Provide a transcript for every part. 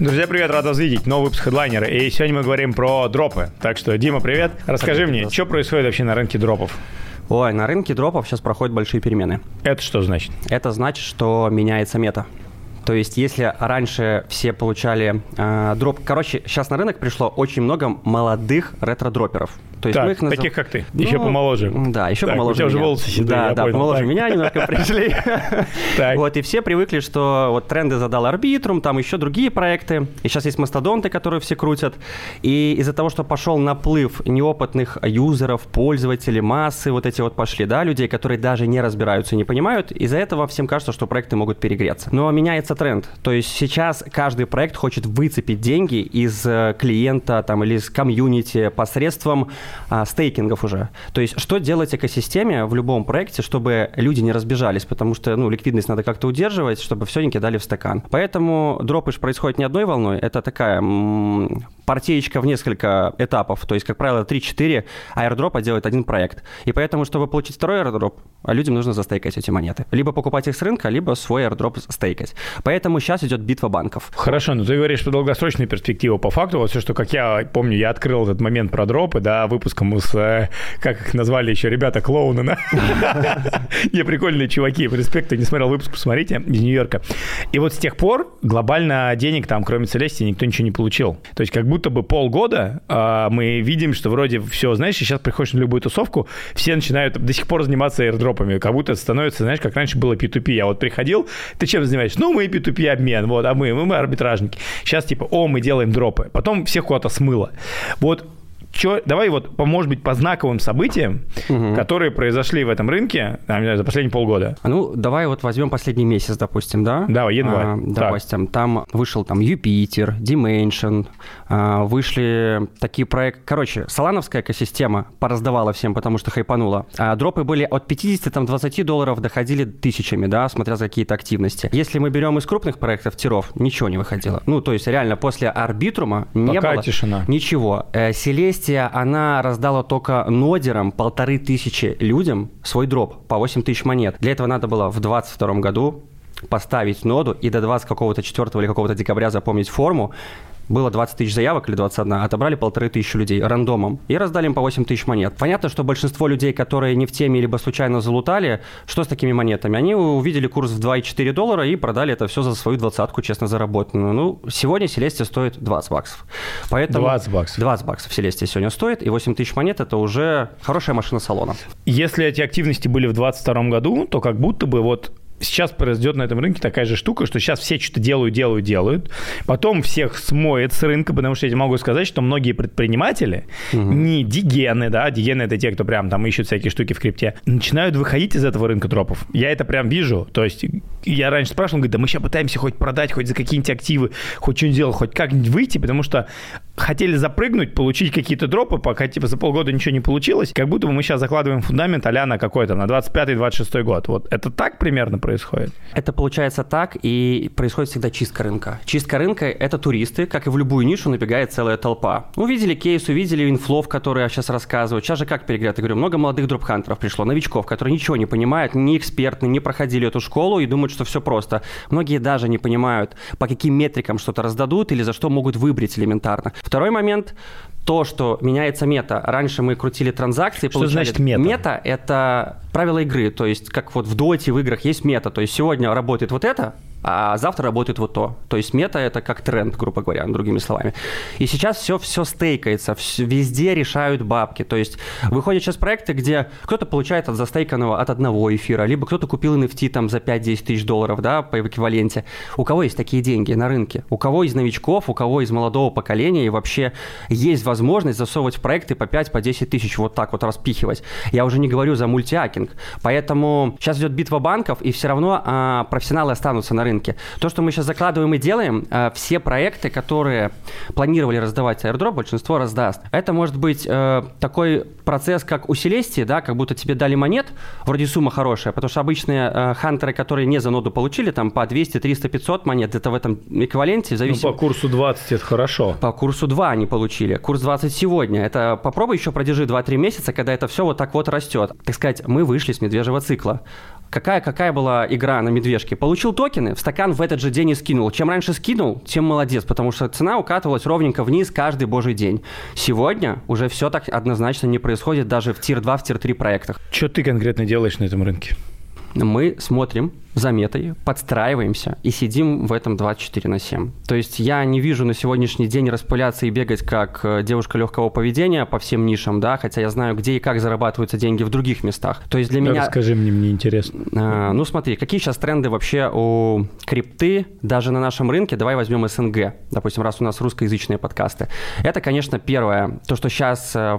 Друзья, привет, рад вас видеть. Новый выпуск хедлайнера. И сегодня мы говорим про дропы. Так что, Дима, привет. Расскажи мне, что происходит вообще на рынке дропов? Ой, на рынке дропов сейчас проходят большие перемены. Это что значит? Это значит, что меняется мета. То есть, если раньше все получали э, дроп... Короче, сейчас на рынок пришло очень много молодых ретро-дроперов. То есть так, мы их назов... таких как ты, ну, еще помоложе. Да, еще так, помоложе У тебя меня. уже волосы седые, Да, да, понял, помоложе так. меня немножко пришли. Вот, и все привыкли, что вот тренды задал Арбитрум, там еще другие проекты. И сейчас есть мастодонты, которые все крутят. И из-за того, что пошел наплыв неопытных юзеров, пользователей, массы, вот эти вот пошли, да, людей, которые даже не разбираются и не понимают, из-за этого всем кажется, что проекты могут перегреться. Но меняется тренд. То есть сейчас каждый проект хочет выцепить деньги из э, клиента там или из комьюнити посредством а, стейкингов уже. То есть что делать экосистеме в любом проекте, чтобы люди не разбежались, потому что ну, ликвидность надо как-то удерживать, чтобы все не кидали в стакан. Поэтому дропыш происходит не одной волной, это такая партеечка в несколько этапов. То есть, как правило, 3-4 аирдропа делает один проект. И поэтому, чтобы получить второй аирдроп, людям нужно застейкать эти монеты. Либо покупать их с рынка, либо свой аирдроп стейкать. Поэтому сейчас идет битва банков. Хорошо, но ты говоришь, что долгосрочная перспектива по факту. Вот все, что, как я помню, я открыл этот момент про дропы, да, выпуском с, э, как их назвали еще ребята, клоуны, да? Не, прикольные чуваки, респект, кто не смотрел выпуск, посмотрите, из Нью-Йорка. И вот с тех пор глобально денег там, кроме Целестии, никто ничего не получил. То есть как будто бы полгода а, мы видим, что вроде все, знаешь, сейчас приходишь на любую тусовку, все начинают до сих пор заниматься airdropами, как будто становится, знаешь, как раньше было P2P. Я вот приходил, ты чем занимаешься? Ну, мы P2P обмен, вот, а мы, мы, мы арбитражники. Сейчас типа, о, мы делаем дропы. Потом всех куда-то смыло. Вот Чё, давай вот, по, может быть, по знаковым событиям, угу. которые произошли в этом рынке, там, знаю, за последние полгода. Ну, давай вот возьмем последний месяц, допустим, да? Да, январь. А, допустим, там вышел там Юпитер, Dimension, а, вышли такие проекты. Короче, Солановская экосистема пораздавала всем, потому что хайпанула. А дропы были от 50, там, 20 долларов доходили тысячами, да, смотря за какие-то активности. Если мы берем из крупных проектов, тиров, ничего не выходило. Ну, то есть реально после Арбитрума не Пока было тишина. ничего. Э, Селестия, она раздала только нодерам полторы тысячи людям свой дроп по 8 тысяч монет. Для этого надо было в 22 году поставить ноду и до 20 какого-то 4 или какого-то декабря запомнить форму, было 20 тысяч заявок или 21, отобрали полторы тысячи людей рандомом и раздали им по 8 тысяч монет. Понятно, что большинство людей, которые не в теме либо случайно залутали, что с такими монетами? Они увидели курс в 2,4 доллара и продали это все за свою двадцатку, честно заработанную. Ну, сегодня Селестия стоит 20 баксов. Поэтому 20 баксов. 20 баксов Селестия сегодня стоит, и 8 тысяч монет – это уже хорошая машина салона. Если эти активности были в 2022 году, то как будто бы вот сейчас произойдет на этом рынке такая же штука, что сейчас все что-то делают, делают, делают. Потом всех смоет с рынка, потому что я могу сказать, что многие предприниматели, угу. не дигены, да, дигены это те, кто прям там ищут всякие штуки в крипте, начинают выходить из этого рынка дропов. Я это прям вижу. То есть я раньше спрашивал, говорит, да мы сейчас пытаемся хоть продать, хоть за какие-нибудь активы, хоть что-нибудь делать, хоть как-нибудь выйти, потому что хотели запрыгнуть, получить какие-то дропы, пока типа за полгода ничего не получилось, как будто бы мы сейчас закладываем фундамент а на какой-то, на 25-26 год. Вот это так примерно происходит? Это получается так, и происходит всегда чистка рынка. Чистка рынка – это туристы, как и в любую нишу набегает целая толпа. Увидели кейс, увидели инфлов, который я сейчас рассказываю. Сейчас же как перегрет? Я говорю, много молодых дропхантеров пришло, новичков, которые ничего не понимают, не экспертны, не проходили эту школу и думают, что все просто. Многие даже не понимают, по каким метрикам что-то раздадут или за что могут выбрать элементарно. Второй момент то, что меняется мета. Раньше мы крутили транзакции, что значит мета? Мета – это правила игры, то есть как вот в доте, в играх есть мета, то есть сегодня работает вот это, а завтра работает вот то. То есть мета это как тренд, грубо говоря, другими словами. И сейчас все, все стейкается, все, везде решают бабки. То есть выходят сейчас проекты, где кто-то получает от застейканного от одного эфира, либо кто-то купил NFT там за 5-10 тысяч долларов, да, по эквиваленте. У кого есть такие деньги на рынке? У кого из новичков, у кого из молодого поколения и вообще есть возможность засовывать в проекты по 5-10 по тысяч вот так вот распихивать. Я уже не говорю за мультиакинг. Поэтому сейчас идет битва банков, и все равно а, профессионалы останутся на рынке. То, что мы сейчас закладываем и делаем, э, все проекты, которые планировали раздавать airdrop, большинство раздаст. Это может быть э, такой процесс, как у Селестии, да, как будто тебе дали монет, вроде сумма хорошая, потому что обычные э, хантеры, которые не за ноду получили, там по 200, 300, 500 монет, это в этом эквиваленте. Зависит... Ну, по курсу 20 это хорошо. По курсу 2 они получили. Курс 20 сегодня. Это попробуй еще продержи 2-3 месяца, когда это все вот так вот растет. Так сказать, мы вышли с медвежьего цикла. Какая, какая была игра на медвежке? Получил токены, стакан в этот же день и скинул. Чем раньше скинул, тем молодец, потому что цена укатывалась ровненько вниз каждый божий день. Сегодня уже все так однозначно не происходит даже в tier-2, в tier-3 проектах. Что ты конкретно делаешь на этом рынке? Мы смотрим за метой, подстраиваемся и сидим в этом 24 на 7. То есть я не вижу на сегодняшний день распыляться и бегать как э, девушка легкого поведения по всем нишам, да, хотя я знаю, где и как зарабатываются деньги в других местах. То есть для да меня... Расскажи мне, мне интересно. А, ну смотри, какие сейчас тренды вообще у крипты даже на нашем рынке? Давай возьмем СНГ, допустим, раз у нас русскоязычные подкасты. Это, конечно, первое, то, что сейчас э,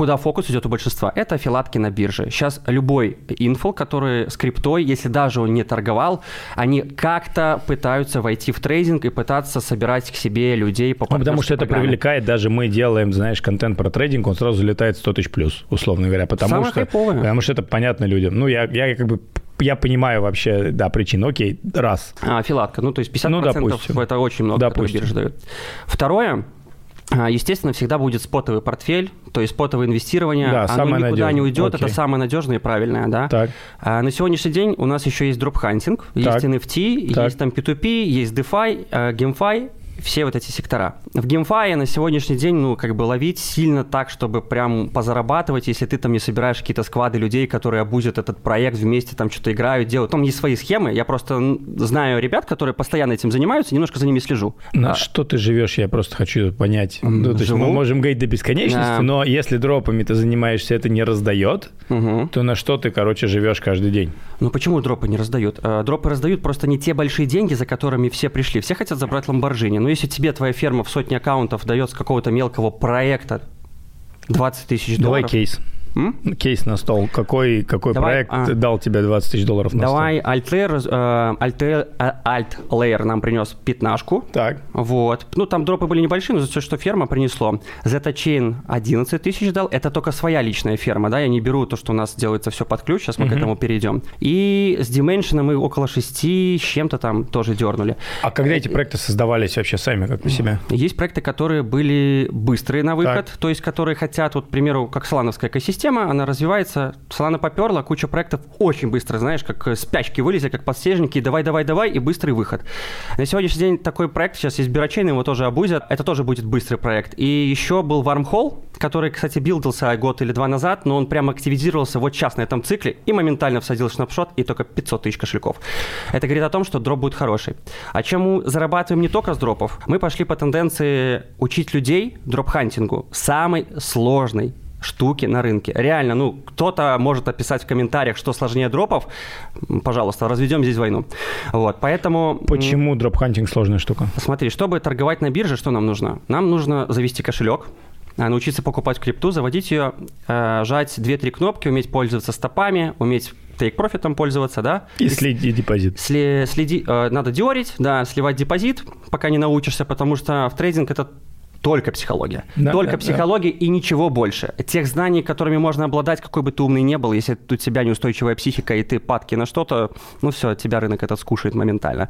куда фокус идет у большинства, это филатки на бирже. Сейчас любой инфол, который с криптой, если даже он не торговал, они как-то пытаются войти в трейдинг и пытаться собирать к себе людей по ну, Потому что это программе. привлекает, даже мы делаем, знаешь, контент про трейдинг, он сразу летает 100 тысяч плюс, условно говоря, потому Самое что, хайповое. потому что это понятно людям. Ну, я, я как бы я понимаю вообще, да, причину. Окей, раз. А, фиатка, ну, то есть 50% ну, допустим. это очень много, допустим. биржа дает. Второе, естественно, всегда будет спотовый портфель, то есть спотовое инвестирование. Да, оно никуда надежное. не уйдет, Окей. это самое надежное и правильное, да. Так. А на сегодняшний день у нас еще есть drop hunting, есть NFT, так. есть там P2P, есть DeFi, э, GameFi, все вот эти сектора. В GameFi на сегодняшний день, ну, как бы ловить сильно так, чтобы прям позарабатывать, если ты там не собираешь какие-то сквады людей, которые абузят этот проект вместе, там что-то играют, делают. Там есть свои схемы. Я просто знаю ребят, которые постоянно этим занимаются, немножко за ними слежу. На а... что ты живешь, я просто хочу понять. Ну, то есть мы можем говорить до бесконечности, а... но если дропами ты занимаешься, это не раздает, угу. то на что ты, короче, живешь каждый день? Ну почему дропы не раздают? А, дропы раздают просто не те большие деньги, за которыми все пришли. Все хотят забрать Ламборджини. Но если тебе твоя ферма в сотни аккаунтов дает с какого-то мелкого проекта 20 тысяч долларов... Давай кейс. М? Кейс на стол. Какой, какой Давай, проект а, дал тебе 20 тысяч долларов на Давай стол? Altlayer, э, Altlayer нам принес пятнашку. Так. Вот. Ну, там дропы были небольшие, но за то, что ферма принесло. Zeta-Chain 11 тысяч дал. Это только своя личная ферма, да, я не беру то, что у нас делается все под ключ, сейчас мы угу. к этому перейдем. И с Dimension мы около 6 с чем-то там тоже дернули. А когда эти проекты создавались вообще сами, как по себе? Есть проекты, которые были быстрые на выход, так. то есть которые хотят, вот, к примеру, как слановская экосистема, система, она развивается, Solana поперла, куча проектов очень быстро, знаешь, как спячки вылезли, как подснежники, давай, давай, давай, и быстрый выход. На сегодняшний день такой проект, сейчас есть Berachain, его тоже абузят, это тоже будет быстрый проект. И еще был Wormhole, который, кстати, билдился год или два назад, но он прямо активизировался вот сейчас на этом цикле и моментально всадил snapshot, и только 500 тысяч кошельков. Это говорит о том, что дроп будет хороший. А чем мы зарабатываем не только с дропов, мы пошли по тенденции учить людей дроп-хантингу, самый сложный штуки на рынке. Реально, ну, кто-то может описать в комментариях, что сложнее дропов. Пожалуйста, разведем здесь войну. Вот, поэтому... Почему drop hunting сложная штука? Смотри, чтобы торговать на бирже, что нам нужно? Нам нужно завести кошелек, а, научиться покупать крипту, заводить ее, э, жать 2-3 кнопки, уметь пользоваться стопами, уметь тейк-профитом пользоваться, да. И, и слить депозит. Сли, следи, э, надо диорить, да, сливать депозит, пока не научишься, потому что в трейдинг это только психология. Да, только да, психология да. и ничего больше. Тех знаний, которыми можно обладать, какой бы ты умный не был, если у тебя неустойчивая психика и ты падки на что-то, ну все, тебя рынок этот скушает моментально.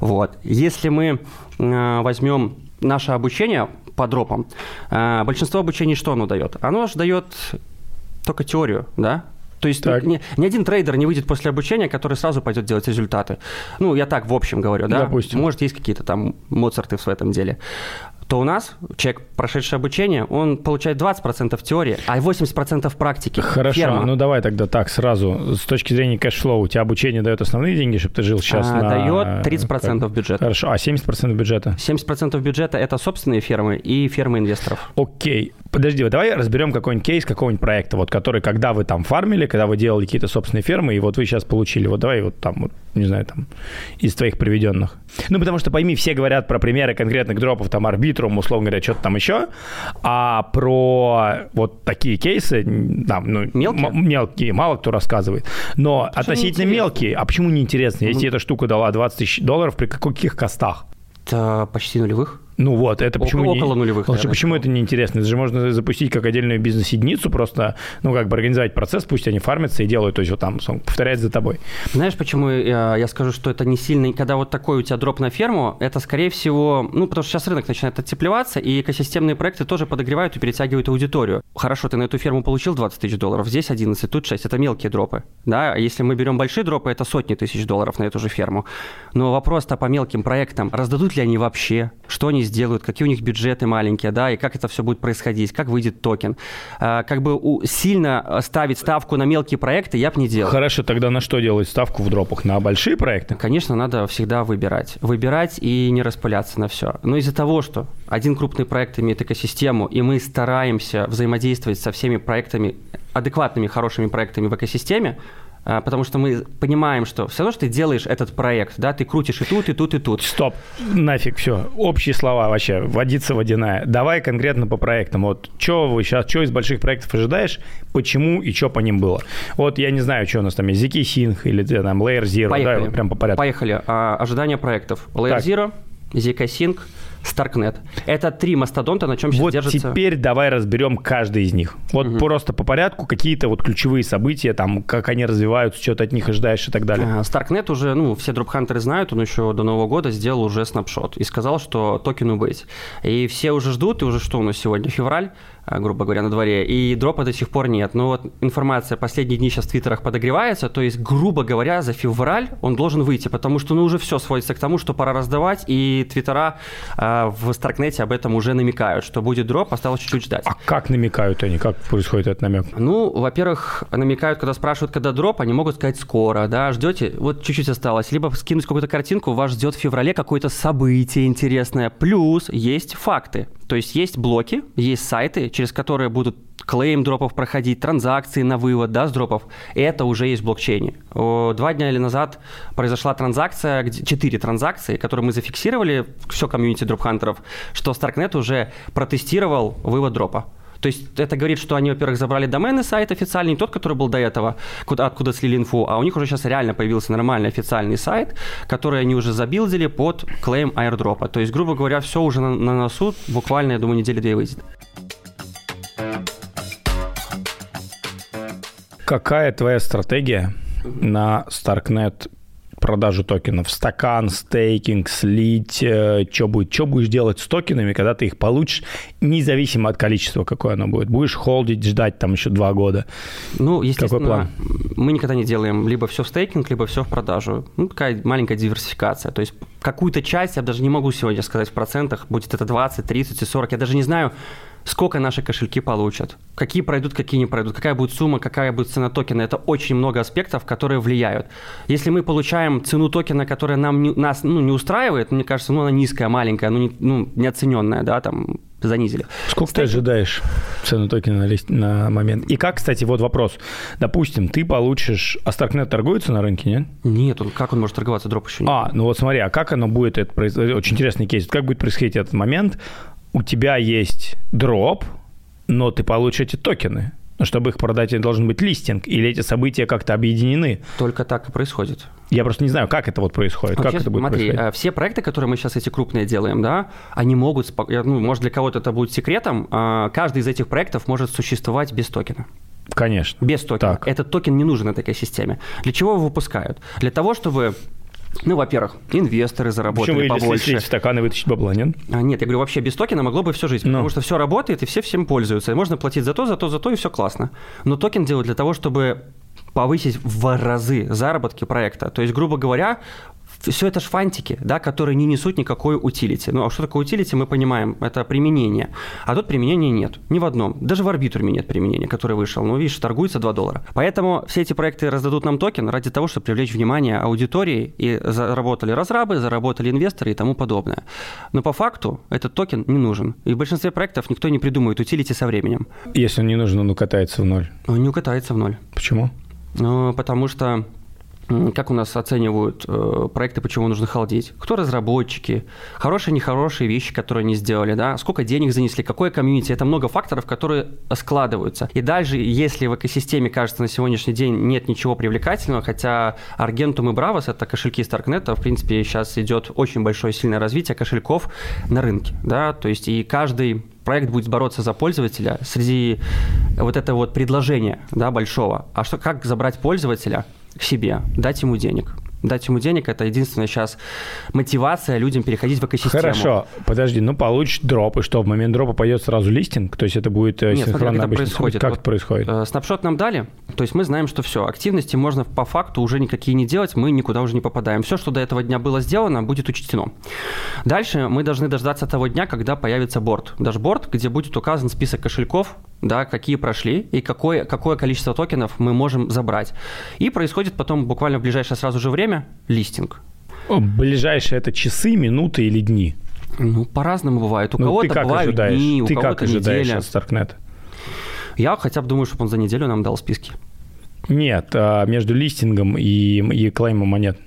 Вот. Если мы э, возьмем наше обучение по дропам, э, большинство обучений что оно дает? Оно же дает только теорию, да, то есть так. ни, ни один трейдер не выйдет после обучения, который сразу пойдет делать результаты. Ну, я так в общем говорю, да? Допустим. Может, есть какие-то там Моцарты в этом деле то у нас человек, прошедший обучение, он получает 20% теории, а 80% практики. Хорошо, Ферма. ну давай тогда так сразу. С точки зрения cash flow, у тебя обучение дает основные деньги, чтобы ты жил сейчас а, на... Дает 30% как... бюджета. Хорошо, а 70% бюджета? 70% бюджета – это собственные фермы и фермы инвесторов. Окей. Подожди, вот давай разберем какой-нибудь кейс какого-нибудь проекта, вот который, когда вы там фармили, когда вы делали какие-то собственные фермы, и вот вы сейчас получили. Вот давай вот там, вот, не знаю, там, из твоих приведенных. Ну, потому что, пойми, все говорят про примеры конкретных дропов, там, Arbitrum, условно говоря, что-то там еще, а про вот такие кейсы, там, ну, мелкие, мелкие мало кто рассказывает. Но почему относительно мелкие, а почему не интересно? Если mm-hmm. эта штука дала 20 тысяч долларов, при каких костах? Это почти нулевых. Ну вот, это почему... Около, не, нулевых, наверное, Почему это неинтересно? Это же можно запустить как отдельную бизнес-единицу, просто, ну, как бы организовать процесс, пусть они фармятся и делают, то есть вот там повторяет за тобой. Знаешь, почему я, я скажу, что это не сильно... Когда вот такой у тебя дроп на ферму, это, скорее всего... Ну, потому что сейчас рынок начинает отцеплеваться, и экосистемные проекты тоже подогревают и перетягивают аудиторию. Хорошо, ты на эту ферму получил 20 тысяч долларов, здесь 11, тут 6. Это мелкие дропы. Да, если мы берем большие дропы, это сотни тысяч долларов на эту же ферму. Но вопрос-то по мелким проектам, раздадут ли они вообще, что они сделают, какие у них бюджеты маленькие, да, и как это все будет происходить, как выйдет токен. А, как бы сильно ставить ставку на мелкие проекты я бы не делал. Хорошо, тогда на что делать ставку в дропах? На большие проекты? Конечно, надо всегда выбирать. Выбирать и не распыляться на все. Но из-за того, что один крупный проект имеет экосистему, и мы стараемся взаимодействовать со всеми проектами, адекватными, хорошими проектами в экосистеме, потому что мы понимаем, что все равно, что ты делаешь этот проект, да, ты крутишь и тут, и тут, и тут. Стоп, нафиг, все, общие слова вообще, водица водяная. Давай конкретно по проектам. Вот, что вы сейчас, что из больших проектов ожидаешь, почему и что по ним было? Вот я не знаю, что у нас там есть, ZK Sync или там Layer Zero, Поехали. да, вот прям по порядку. Поехали. А, ожидания проектов. Layer так. Zero, ZK Sync, Starknet. Это три мастодонта, на чем сейчас вот держится. теперь давай разберем каждый из них. Вот угу. просто по порядку какие-то вот ключевые события, там, как они развиваются, что ты от них ожидаешь и так далее. Starknet уже, ну, все дропхантеры знают, он еще до Нового года сделал уже снапшот и сказал, что токен убыть. И все уже ждут, и уже что у нас сегодня, февраль, а, грубо говоря, на дворе, и дропа до сих пор нет. Но вот информация последние дни сейчас в твиттерах подогревается, то есть, грубо говоря, за февраль он должен выйти, потому что ну уже все сводится к тому, что пора раздавать, и твиттера э, в Старкнете об этом уже намекают, что будет дроп, осталось чуть-чуть ждать. А как намекают они? Как происходит этот намек? Ну, во-первых, намекают, когда спрашивают, когда дроп, они могут сказать скоро, да, ждете, вот чуть-чуть осталось, либо скинуть какую-то картинку, вас ждет в феврале какое-то событие интересное, плюс есть факты, то есть есть блоки, есть сайты, через которые будут клейм дропов проходить, транзакции на вывод да, с дропов. Это уже есть в блокчейне. Два дня или назад произошла транзакция, четыре транзакции, которые мы зафиксировали, все комьюнити дропхантеров, что Starknet уже протестировал вывод дропа. То есть это говорит, что они, во-первых, забрали домены сайт официальный, не тот, который был до этого, куда, откуда слили инфу, а у них уже сейчас реально появился нормальный официальный сайт, который они уже забилдили под клейм airdrop. То есть, грубо говоря, все уже на, на носу, буквально, я думаю, недели-две выйдет. Какая твоя стратегия на Starknet продажу токенов, стакан, стейкинг, слить, э, что будет, что будешь делать с токенами, когда ты их получишь, независимо от количества, какое оно будет. Будешь холдить, ждать там еще два года. Ну, естественно, Какой план? мы никогда не делаем либо все в стейкинг, либо все в продажу. Ну, такая маленькая диверсификация. То есть какую-то часть, я даже не могу сегодня сказать в процентах, будет это 20, 30 и 40, я даже не знаю, сколько наши кошельки получат, какие пройдут, какие не пройдут, какая будет сумма, какая будет цена токена. Это очень много аспектов, которые влияют. Если мы получаем цену токена, которая нам не, нас ну, не устраивает, мне кажется, ну, она низкая, маленькая, ну, не, ну, неоцененная, да, там, занизили. Сколько Кстати, ты ожидаешь цену токена на, на момент? И как, кстати, вот вопрос. Допустим, ты получишь... А Starknet торгуется на рынке, нет? Нет, он, как он может торговаться? Дроп еще нет. А, ну вот смотри, а как оно будет, это, очень интересный кейс, как будет происходить этот момент? У тебя есть дроп, но ты получишь эти токены. Но чтобы их продать, должен быть листинг, или эти события как-то объединены. Только так и происходит. Я просто не знаю, как это вот происходит. Вообще, как это будет смотри, происходить? Э, все проекты, которые мы сейчас эти крупные делаем, да, они могут, ну, может, для кого-то это будет секретом, а каждый из этих проектов может существовать без токена. Конечно. Без токена. Так. Этот токен не нужен этой системе. Для чего его выпускают? Для того, чтобы ну, во-первых, инвесторы заработали Почему побольше. Почему стаканы вытащить бабла, нет? А, нет, я говорю, вообще без токена могло бы всю жизнь, Но. потому что все работает, и все всем пользуются. И можно платить за то, за то, за то, и все классно. Но токен делают для того, чтобы повысить в разы заработки проекта. То есть, грубо говоря, все это ж фантики, да, которые не несут никакой utility. Ну, а что такое utility, мы понимаем, это применение. А тут применения нет, ни в одном. Даже в арбитруме нет применения, который вышел. Ну, видишь, торгуется 2 доллара. Поэтому все эти проекты раздадут нам токен ради того, чтобы привлечь внимание аудитории, и заработали разрабы, заработали инвесторы и тому подобное. Но по факту этот токен не нужен. И в большинстве проектов никто не придумает utility со временем. Если он не нужен, он укатается в ноль. Он не укатается в ноль. Почему? Ну, потому что как у нас оценивают э, проекты, почему нужно холдить, кто разработчики, хорошие, нехорошие вещи, которые они сделали, да, сколько денег занесли, какое комьюнити, это много факторов, которые складываются. И даже если в экосистеме, кажется, на сегодняшний день нет ничего привлекательного, хотя Argent и Braavos, это кошельки Starknet, в принципе, сейчас идет очень большое сильное развитие кошельков на рынке, да, то есть и каждый проект будет бороться за пользователя среди вот этого вот предложения, да, большого. А что, как забрать пользователя к себе, дать ему денег. Дать ему денег – это единственная сейчас мотивация людям переходить в экосистему. Хорошо, подожди, ну получишь дроп, и что, в момент дропа пойдет сразу листинг? То есть это будет э, Нет, синхронно смотри, как это происходит. Как вот, это происходит? Э, снапшот нам дали, то есть мы знаем, что все, активности можно по факту уже никакие не делать, мы никуда уже не попадаем. Все, что до этого дня было сделано, будет учтено. Дальше мы должны дождаться того дня, когда появится борт. Дашборд, где будет указан список кошельков, да, какие прошли и какое, какое количество токенов мы можем забрать. И происходит потом буквально в ближайшее сразу же время листинг. Ближайшие это часы, минуты или дни? Ну, по-разному бывает. У ну, кого-то бывают ожидаешь? дни, у ты кого-то как ожидаешь неделя. от Starknet? Я хотя бы думаю, чтобы он за неделю нам дал списки. Нет, а между листингом и, и клеймом монет.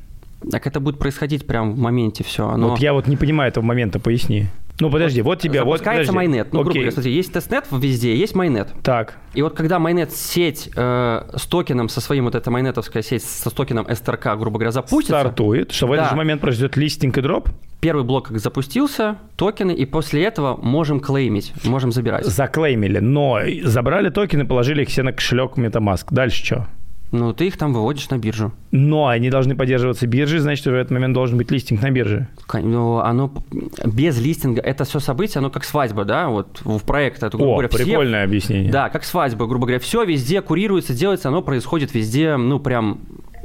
Так это будет происходить прямо в моменте все. Оно... Вот я вот не понимаю этого момента, поясни. Ну, подожди, вот, вот тебе... Запускается вот, mainnet. Ну, грубо говоря, смотри, есть testnet везде, есть mainnet. Так. И вот когда mainnet сеть э, с токеном, со своим вот эта майнетовская сеть со токеном STRK, грубо говоря, запустится... Стартует, что в да. этот же момент произойдет листинг и дроп? Первый блок как запустился, токены, и после этого можем клеймить, можем забирать. Заклеймили, но забрали токены, положили их все на кошелек MetaMask. Дальше что? Ну, ты их там выводишь на биржу. Но они должны поддерживаться биржей, значит, в этот момент должен быть листинг на бирже. Ну, оно без листинга, это все событие, оно как свадьба, да, вот в проект. Это, грубо О, говоря, прикольное все, объяснение. Да, как свадьба, грубо говоря, все везде курируется, делается, оно происходит везде, ну, прям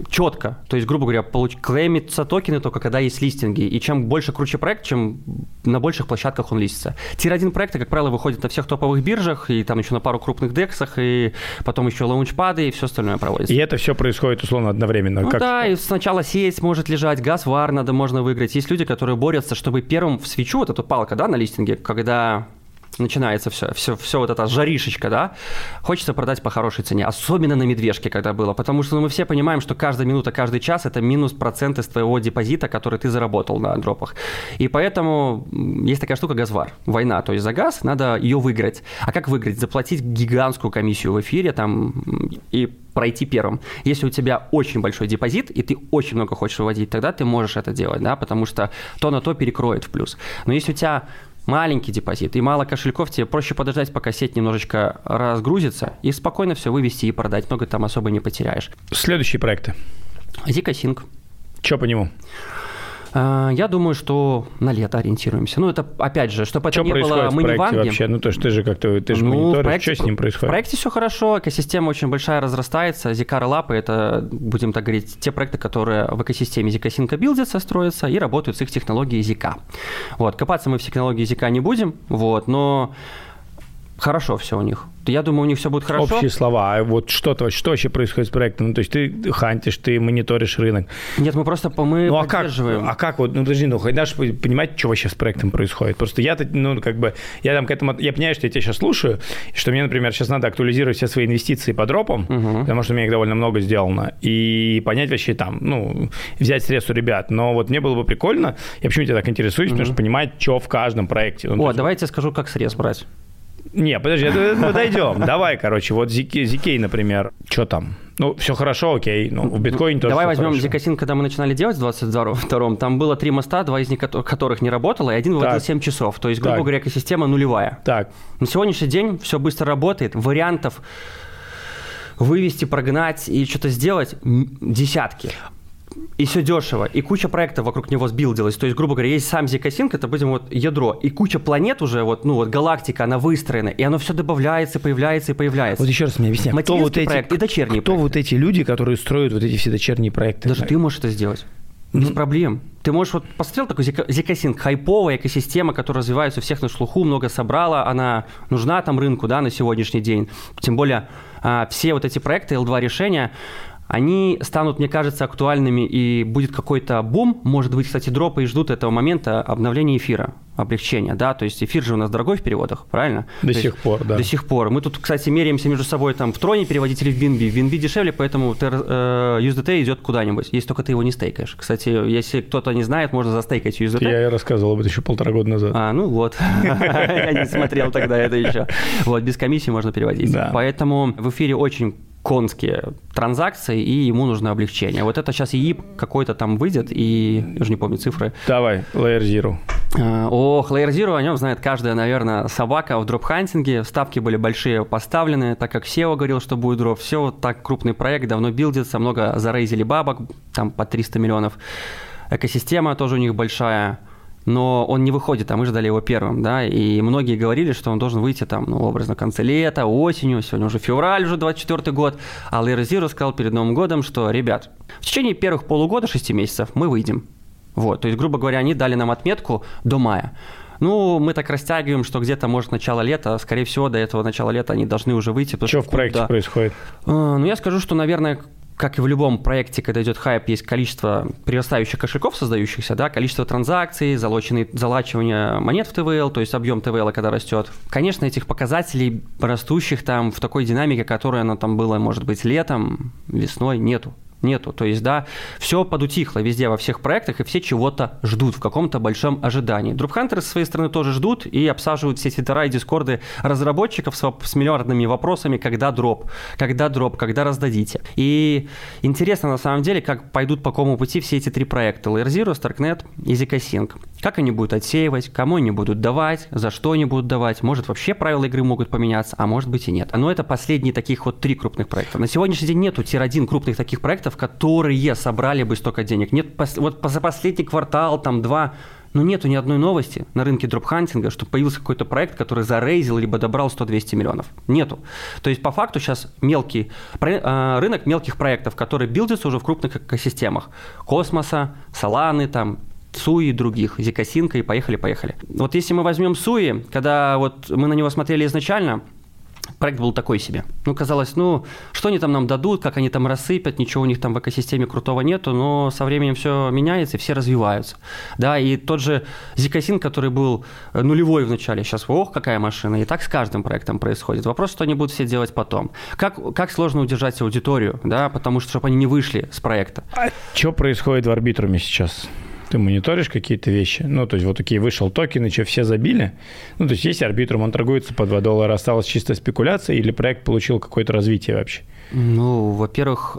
четко. То есть, грубо говоря, получ... клеймятся токены только когда есть листинги. И чем больше круче проект, чем на больших площадках он листится. Тир-1 проекты, как правило, выходят на всех топовых биржах, и там еще на пару крупных дексах, и потом еще лаунчпады, и все остальное проводится. И это все происходит условно одновременно? Ну как... да, и сначала сеть может лежать, газ вар надо можно выиграть. Есть люди, которые борются, чтобы первым в свечу, вот эту палка, да, на листинге, когда начинается все, все, все вот эта жаришечка, да, хочется продать по хорошей цене, особенно на медвежке, когда было, потому что ну, мы все понимаем, что каждая минута, каждый час это минус процент из твоего депозита, который ты заработал на дропах. И поэтому есть такая штука газвар, война, то есть за газ надо ее выиграть. А как выиграть? Заплатить гигантскую комиссию в эфире там и пройти первым. Если у тебя очень большой депозит, и ты очень много хочешь выводить, тогда ты можешь это делать, да, потому что то на то перекроет в плюс. Но если у тебя маленький депозит и мало кошельков, тебе проще подождать, пока сеть немножечко разгрузится, и спокойно все вывести и продать. Много там особо не потеряешь. Следующие проекты. Zika Что по нему? А, я думаю, что на лето ориентируемся. Ну, это, опять же, чтобы это что не было... Мы не в Англии. вообще? Ну, то есть ты же как-то... Ты же ну, мониторишь, проекте, что с ним происходит? В проекте все хорошо, экосистема очень большая, разрастается. Zikara Lab — это, будем так говорить, те проекты, которые в экосистеме Zika билдятся, строятся и работают с их технологией Zika. Вот, копаться мы в технологии Zika не будем, вот, но хорошо все у них я думаю, у них все будет хорошо. Общие слова. А вот что-то, что вообще происходит с проектом? Ну, то есть ты хантишь, ты мониторишь рынок. Нет, мы просто мы ну, а как, а как вот, ну, подожди, ну, даже понимать, что вообще с проектом происходит. Просто я, ну, как бы, я там к этому, я понимаю, что я тебя сейчас слушаю, что мне, например, сейчас надо актуализировать все свои инвестиции по дропам, угу. потому что у меня их довольно много сделано, и понять вообще там, ну, взять средства ребят. Но вот мне было бы прикольно, я почему тебя так интересуюсь, угу. потому что понимать, что в каждом проекте. Ну, О, давайте я скажу, как срез брать. Не, подожди, мы дойдем. Давай, короче, вот Зикей, например, что там? Ну, все хорошо, окей. Ну, в биткоине тоже Давай возьмем Зикасин, когда мы начинали делать в 22-м. Там было три моста, два из них которых не работало, и один выводил 7 часов. То есть, грубо так. говоря, экосистема нулевая. Так. На сегодняшний день все быстро работает. Вариантов вывести, прогнать и что-то сделать десятки и все дешево, и куча проектов вокруг него сбилдилась. То есть, грубо говоря, есть сам Зикасинк, это, будем вот, ядро, и куча планет уже, вот, ну, вот, галактика, она выстроена, и оно все добавляется, появляется и появляется. Вот еще раз мне объясни, кто вот эти, проект и дочерние кто проекты. вот эти люди, которые строят вот эти все дочерние проекты? Даже ты можешь это сделать. Без mm. проблем. Ты можешь вот посмотрел такой Зикасинг, хайповая экосистема, которая развивается у всех на слуху, много собрала, она нужна там рынку, да, на сегодняшний день. Тем более а, все вот эти проекты L2 решения, они станут, мне кажется, актуальными и будет какой-то бум. Может быть, кстати, дропы и ждут этого момента обновления эфира, облегчения, да, то есть эфир же у нас дорогой в переводах, правильно? До то сих есть, пор, да. До сих пор. Мы тут, кстати, меряемся между собой там в троне переводить или в BNB. В BNB дешевле, поэтому э, USDT идет куда-нибудь, если только ты его не стейкаешь. Кстати, если кто-то не знает, можно застейкать USDT. Я рассказывал об этом еще полтора года назад. А, ну вот. Я не смотрел тогда это еще. Вот, без комиссии можно переводить. Поэтому в эфире очень конские транзакции, и ему нужно облегчение. Вот это сейчас EIP какой-то там выйдет, и я уже не помню цифры. Давай, Layer Zero. А, ох, Layer Zero, о нем знает каждая, наверное, собака в дроп-хантинге. Ставки были большие поставлены, так как CEO говорил, что будет дроп. Все, вот так крупный проект, давно билдится, много зарейзили бабок, там по 300 миллионов. Экосистема тоже у них большая но он не выходит, а мы ждали его первым, да, и многие говорили, что он должен выйти там, ну, образно, в конце лета, осенью, сегодня уже февраль, уже 24 год, а Layer Zero сказал перед Новым годом, что, ребят, в течение первых полугода, 6 месяцев, мы выйдем. Вот, то есть, грубо говоря, они дали нам отметку до мая. Ну, мы так растягиваем, что где-то, может, начало лета, скорее всего, до этого начала лета они должны уже выйти. Что, что в проекте да. происходит? А, ну, я скажу, что, наверное, как и в любом проекте, когда идет хайп, есть количество прирастающих кошельков создающихся, да, количество транзакций, залоченный, залачивание монет в ТВЛ, то есть объем ТВЛ, когда растет. Конечно, этих показателей растущих там в такой динамике, которая она там была, может быть, летом, весной, нету нету. То есть, да, все подутихло везде во всех проектах, и все чего-то ждут в каком-то большом ожидании. Дропхантеры со своей стороны тоже ждут и обсаживают все твиттера и дискорды разработчиков с, с миллиардными вопросами, когда дроп, когда дроп, когда раздадите. И интересно на самом деле, как пойдут по какому пути все эти три проекта. Layer Zero, Starknet и ZK Как они будут отсеивать, кому они будут давать, за что они будут давать. Может, вообще правила игры могут поменяться, а может быть и нет. Но это последние таких вот три крупных проекта. На сегодняшний день нету тир-1 крупных таких проектов, проектов, которые собрали бы столько денег. Нет, вот за последний квартал, там, два, но нету ни одной новости на рынке дропхантинга, что появился какой-то проект, который зарейзил либо добрал 100-200 миллионов. Нету. То есть, по факту сейчас мелкий а, рынок мелких проектов, которые билдятся уже в крупных экосистемах. Космоса, Соланы, там, Суи других, Зикосинка и поехали-поехали. Вот если мы возьмем Суи, когда вот мы на него смотрели изначально, проект был такой себе. Ну, казалось, ну, что они там нам дадут, как они там рассыпят, ничего у них там в экосистеме крутого нету, но со временем все меняется, и все развиваются. Да, и тот же Зикасин, который был э, нулевой в начале, сейчас, ох, какая машина, и так с каждым проектом происходит. Вопрос, что они будут все делать потом. Как, как сложно удержать аудиторию, да, потому что, чтобы они не вышли с проекта. А что происходит в арбитруме сейчас? Ты мониторишь какие-то вещи, ну, то есть вот такие вышел токены, что все забили, ну, то есть есть арбитрум, он торгуется по 2 доллара, осталась чисто спекуляция или проект получил какое-то развитие вообще? Ну, во-первых,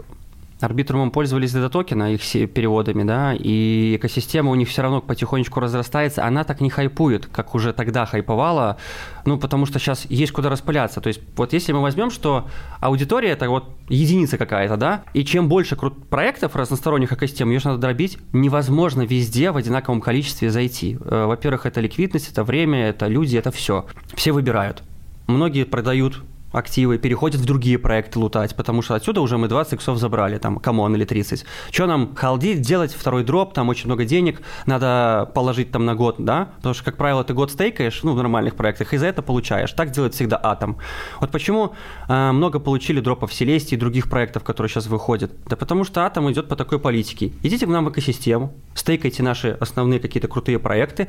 Арбитрумом пользовались дата-токена, их переводами, да, и экосистема у них все равно потихонечку разрастается, она так не хайпует, как уже тогда хайповала, ну, потому что сейчас есть куда распыляться. То есть вот если мы возьмем, что аудитория – это вот единица какая-то, да, и чем больше проектов разносторонних экосистем, ее надо дробить, невозможно везде в одинаковом количестве зайти. Э, во-первых, это ликвидность, это время, это люди, это все. Все выбирают. Многие продают активы, переходят в другие проекты лутать, потому что отсюда уже мы 20 иксов забрали, там, come on или 30. Что нам халдить, делать второй дроп, там очень много денег, надо положить там на год, да, потому что, как правило, ты год стейкаешь, ну, в нормальных проектах, и за это получаешь. Так делает всегда Атом. Вот почему э, много получили дропов Селестии и других проектов, которые сейчас выходят? Да потому что Атом идет по такой политике. Идите к нам в экосистему, стейкайте наши основные какие-то крутые проекты,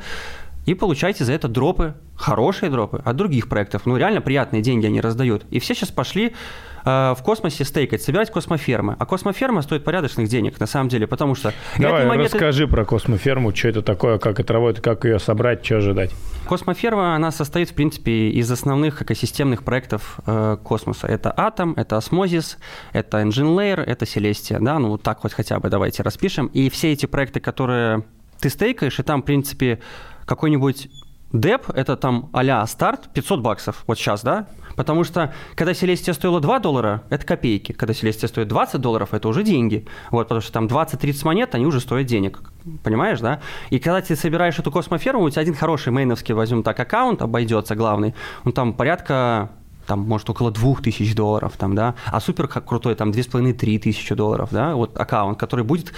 и получаете за это дропы, хорошие дропы от других проектов. Ну, реально приятные деньги они раздают. И все сейчас пошли э, в космосе стейкать, собирать космофермы. А космоферма стоит порядочных денег, на самом деле, потому что... Давай, монеты... расскажи про космоферму, что это такое, как это работает, как ее собрать, что ожидать. Космоферма, она состоит, в принципе, из основных экосистемных проектов э, космоса. Это Атом, это Осмозис, это EigenLayer, это Celestia, да, ну вот так вот хотя бы давайте распишем. И все эти проекты, которые ты стейкаешь, и там, в принципе, какой-нибудь деп, это там а старт 500 баксов, вот сейчас, да? Потому что, когда Селестия стоила 2 доллара, это копейки. Когда Селестия стоит 20 долларов, это уже деньги. Вот, потому что там 20-30 монет, они уже стоят денег. Понимаешь, да? И когда ты собираешь эту космоферму, у тебя один хороший мейновский, возьмем так, аккаунт обойдется главный, он там порядка там, может, около 2000 долларов, там, да, а супер крутой, там, 2500-3 тысячи долларов, да, вот аккаунт, который будет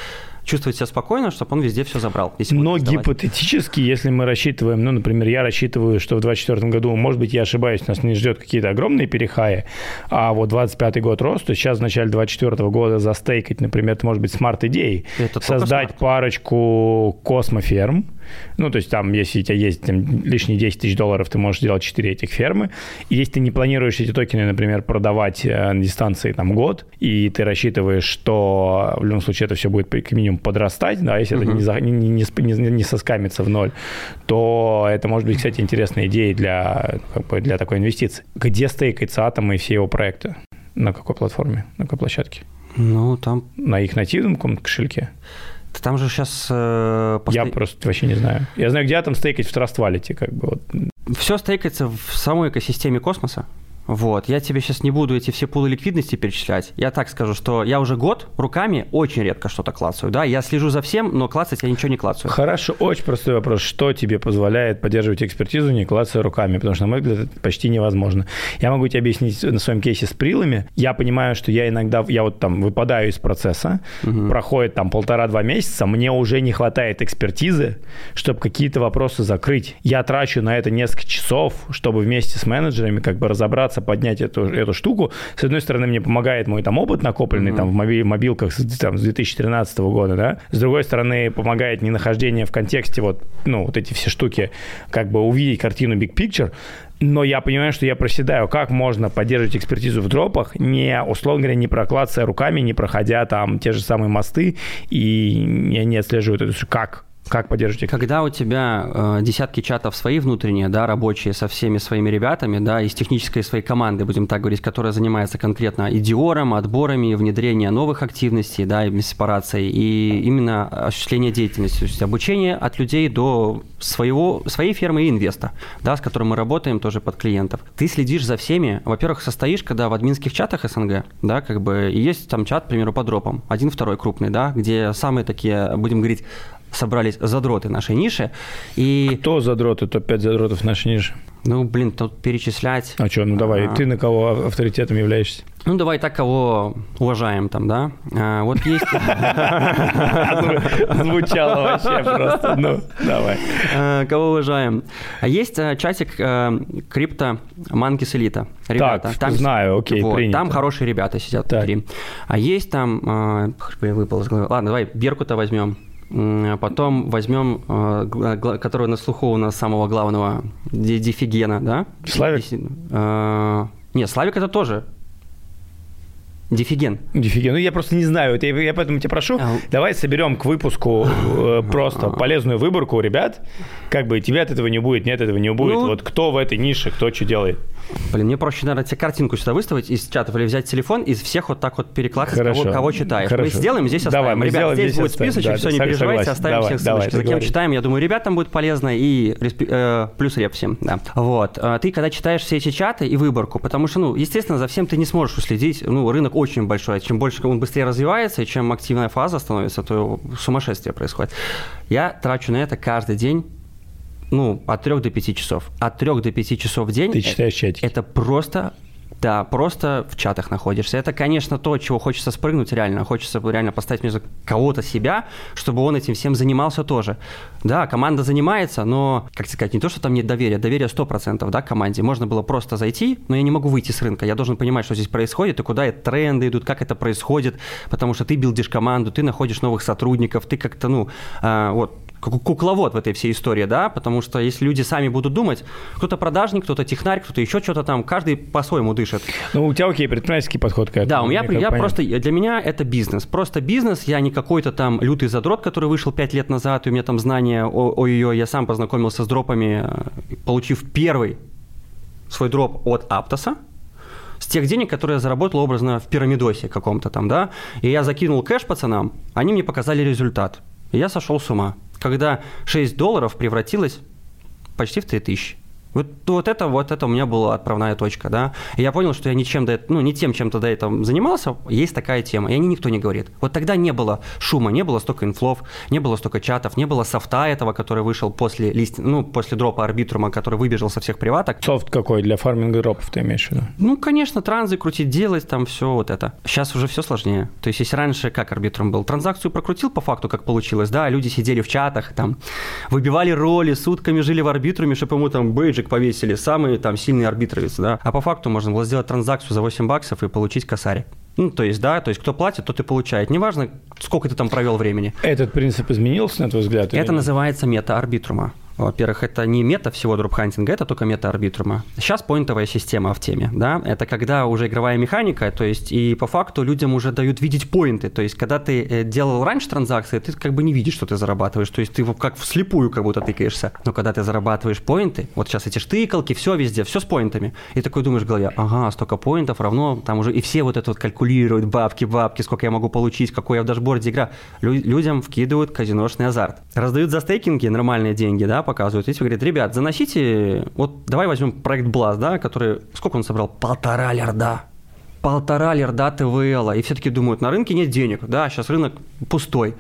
чувствовать себя спокойно, чтобы он везде все забрал. Но гипотетически, если мы рассчитываем, ну, например, я рассчитываю, что в 2024 году, может быть, я ошибаюсь, нас не ждет какие-то огромные перехаи, а вот 25 год рост, то сейчас в начале 2024 года застейкать, например, это может быть smart-идеей, создать smart. парочку космоферм, ну, то есть там, если у тебя есть там, лишние 10 тысяч долларов, ты можешь сделать 4 этих фермы. И если ты не планируешь эти токены, например, продавать э, на дистанции там год, и ты рассчитываешь, что в любом случае это все будет как минимум подрастать, да, если uh-huh. это не, не, не, не, не соскамится в ноль, то это может быть, кстати, интересная идея для, как бы, для такой инвестиции. Где стейкается атом и все его проекты? На какой платформе? На какой площадке? Ну, там... На их нативном каком-то кошельке? Там же сейчас... Э, посто... Я просто вообще не знаю. Я знаю, где атом стейкать в Trust Wallet, как бы. Вот. Все стейкается в самой экосистеме космоса. Вот, я тебе сейчас не буду эти все пулы ликвидности перечислять. Я так скажу, что я уже год руками очень редко что-то клацаю. Да, я слежу за всем, но клацать я ничего не клацаю. Хорошо, очень простой вопрос. Что тебе позволяет поддерживать экспертизу, не клацая руками? Потому что, на мой взгляд, это почти невозможно. Я могу тебе объяснить на своем кейсе с прилами. Я понимаю, что я иногда, я вот там выпадаю из процесса, угу. проходит там полтора-два месяца, мне уже не хватает экспертизы, чтобы какие-то вопросы закрыть. Я трачу на это несколько часов, чтобы вместе с менеджерами как бы разобраться пытаться поднять эту, эту штуку. С одной стороны, мне помогает мой там опыт накопленный mm-hmm. там в моби- мобилках с, там, с 2013 года, да. С другой стороны, помогает не нахождение в контексте вот, ну, вот эти все штуки, как бы увидеть картину big picture. Но я понимаю, что я проседаю. Как можно поддерживать экспертизу в дропах, не, условно говоря, не проклаться руками, не проходя там те же самые мосты, и я не отслеживаю это. Как? Как поддерживаете? Когда у тебя э, десятки чатов свои внутренние, да, рабочие со всеми своими ребятами, да, из технической своей команды, будем так говорить, которая занимается конкретно идиором, отборами, внедрением новых активностей, да, и сепарацией, и именно осуществление деятельности, то есть обучение от людей до своего, своей фермы и инвеста, да, с которым мы работаем тоже под клиентов. Ты следишь за всеми, во-первых, состоишь, когда в админских чатах СНГ, да, как бы, и есть там чат, к примеру, по дропам, один, второй крупный, да, где самые такие, будем говорить, собрались задроты нашей ниши. И... Кто задроты? Топ-5 задротов нашей ниши? Ну, блин, тут перечислять... А что, ну давай, а... ты на кого авторитетом являешься? Ну, давай так, кого уважаем там, да? А, вот есть... Звучало вообще просто, ну, давай. А, кого уважаем? А есть а, чатик а, крипто Манкис Элита. Ребята, так, там, знаю, окей, вот, принято. Там хорошие ребята сидят так. внутри. А есть там... А, выпал из головы. Ладно, давай Беркута возьмем. Потом возьмем, э, который на слуху у нас самого главного, Дефигена, да? Славик? Э, нет, Славик это тоже Дифиген. Дифиген. Ну, я просто не знаю. Это, я поэтому тебя прошу, а... давай соберем к выпуску э, просто полезную выборку ребят. Как бы тебе от этого не будет, нет, этого не будет. Ну... Вот кто в этой нише, кто что делает. Блин, мне проще, наверное, тебе картинку сюда выставить из чатов или взять телефон, из всех вот так вот перекласть, кого, кого читаешь. Хорошо. Мы сделаем, здесь оставим. Давай, Ребят, здесь будет списочек, да, все, не переживайте, оставим давай, всех ссылочки. За кем читаем, я думаю, ребятам будет полезно и э, плюс реп всем, да. Вот. А ты, когда читаешь все эти чаты и выборку, потому что, ну, естественно, за всем ты не сможешь уследить, ну, рынок очень большой, чем больше он быстрее развивается, и чем активная фаза становится, то сумасшествие происходит. Я трачу на это каждый день ну, от 3 до 5 часов. От 3 до 5 часов в день. Ты читаешь чатики? Это просто да, просто в чатах находишься. Это, конечно, то, чего хочется спрыгнуть реально. Хочется реально поставить между кого-то себя, чтобы он этим всем занимался тоже. Да, команда занимается, но, как сказать, не то, что там нет доверия, доверие 100%, да, команде. Можно было просто зайти, но я не могу выйти с рынка. Я должен понимать, что здесь происходит, и куда тренды идут, как это происходит, потому что ты билдишь команду, ты находишь новых сотрудников, ты как-то, ну, э, вот, кукловод в этой всей истории, да, потому что если люди сами будут думать, кто-то продажник, кто-то технарь, кто-то еще что-то там, каждый по-своему дышит. Ну, у тебя, окей, предпринимательский подход к этому. Да, у меня, я просто, для меня это бизнес. Просто бизнес, я не какой-то там лютый задрот, который вышел пять лет назад, и у меня там знания о, о ее, я сам познакомился с дропами, э, получив первый свой дроп от Аптоса, с тех денег, которые я заработал образно в пирамидосе каком-то там, да, и я закинул кэш пацанам, они мне показали результат, и я сошел с ума когда 6 долларов превратилось почти в 3000. Вот, вот это, вот это у меня была отправная точка, да. И я понял, что я ничем до ну, не тем, чем-то до этого занимался, есть такая тема, и о ней никто не говорит. Вот тогда не было шума, не было столько инфлов, не было столько чатов, не было софта этого, который вышел после лист, ну, после дропа арбитрума, который выбежал со всех приваток. Софт какой для фарминга дропов ты имеешь в виду? Ну, конечно, транзы крутить, делать, там все вот это. Сейчас уже все сложнее. То есть, если раньше как арбитрум был, транзакцию прокрутил по факту, как получилось, да, люди сидели в чатах, там, выбивали роли, сутками жили в арбитруме, чтобы ему там бейджик повесили, самый там сильный арбитровец, да. А по факту можно было сделать транзакцию за 8 баксов и получить косарь. Ну, то есть, да, то есть, кто платит, тот и получает. Неважно, сколько ты там провел времени. Этот принцип изменился, на твой взгляд? Это называется мета-арбитрума. Во-первых, это не мета всего дропхантинга, это только мета арбитрума. Сейчас поинтовая система в теме, да, это когда уже игровая механика, то есть и по факту людям уже дают видеть поинты, то есть когда ты э, делал раньше транзакции, ты как бы не видишь, что ты зарабатываешь, то есть ты как вслепую как будто тыкаешься, но когда ты зарабатываешь поинты, вот сейчас эти штыкалки, все везде, все с поинтами, и такой думаешь в голове, ага, столько поинтов равно, там уже и все вот это вот калькулируют, бабки, бабки, сколько я могу получить, какой я в дашборде игра, Лю- людям вкидывают казиношный азарт, раздают за стейкинги нормальные деньги, да, показывают. Если говорят, ребят, заносите, вот давай возьмем проект Blast, да, который, сколько он собрал? Полтора лярда. Полтора лярда ТВЛ. И все таки думают, на рынке нет денег, да, сейчас рынок пустой.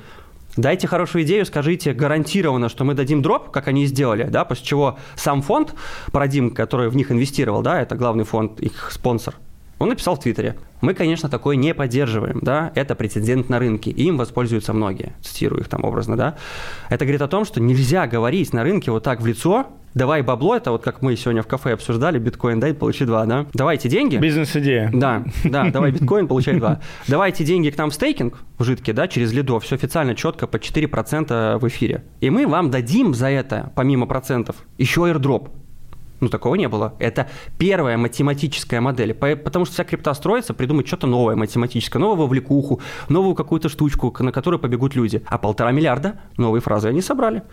Дайте хорошую идею, скажите гарантированно, что мы дадим дроп, как они сделали, да, после чего сам фонд, Парадим, который в них инвестировал, да, это главный фонд, их спонсор, он написал в Твиттере, мы, конечно, такое не поддерживаем, да, это прецедент на рынке, и им воспользуются многие, цитирую их там образно, да. Это говорит о том, что нельзя говорить на рынке вот так в лицо, давай бабло, это вот как мы сегодня в кафе обсуждали, биткоин дай, получи два, да. Давайте деньги. Бизнес-идея. Да, да, давай биткоин, получай два. Давайте деньги к нам в стейкинг, в жидкий, да, через лидов, все официально, четко, по 4% в эфире. И мы вам дадим за это, помимо процентов, еще airdrop. Ну, такого не было. Это первая математическая модель. Потому что вся крипта строится, придумать что-то новое математическое, новую вовлекуху, новую какую-то штучку, на которую побегут люди. А полтора миллиарда новые фразы они собрали.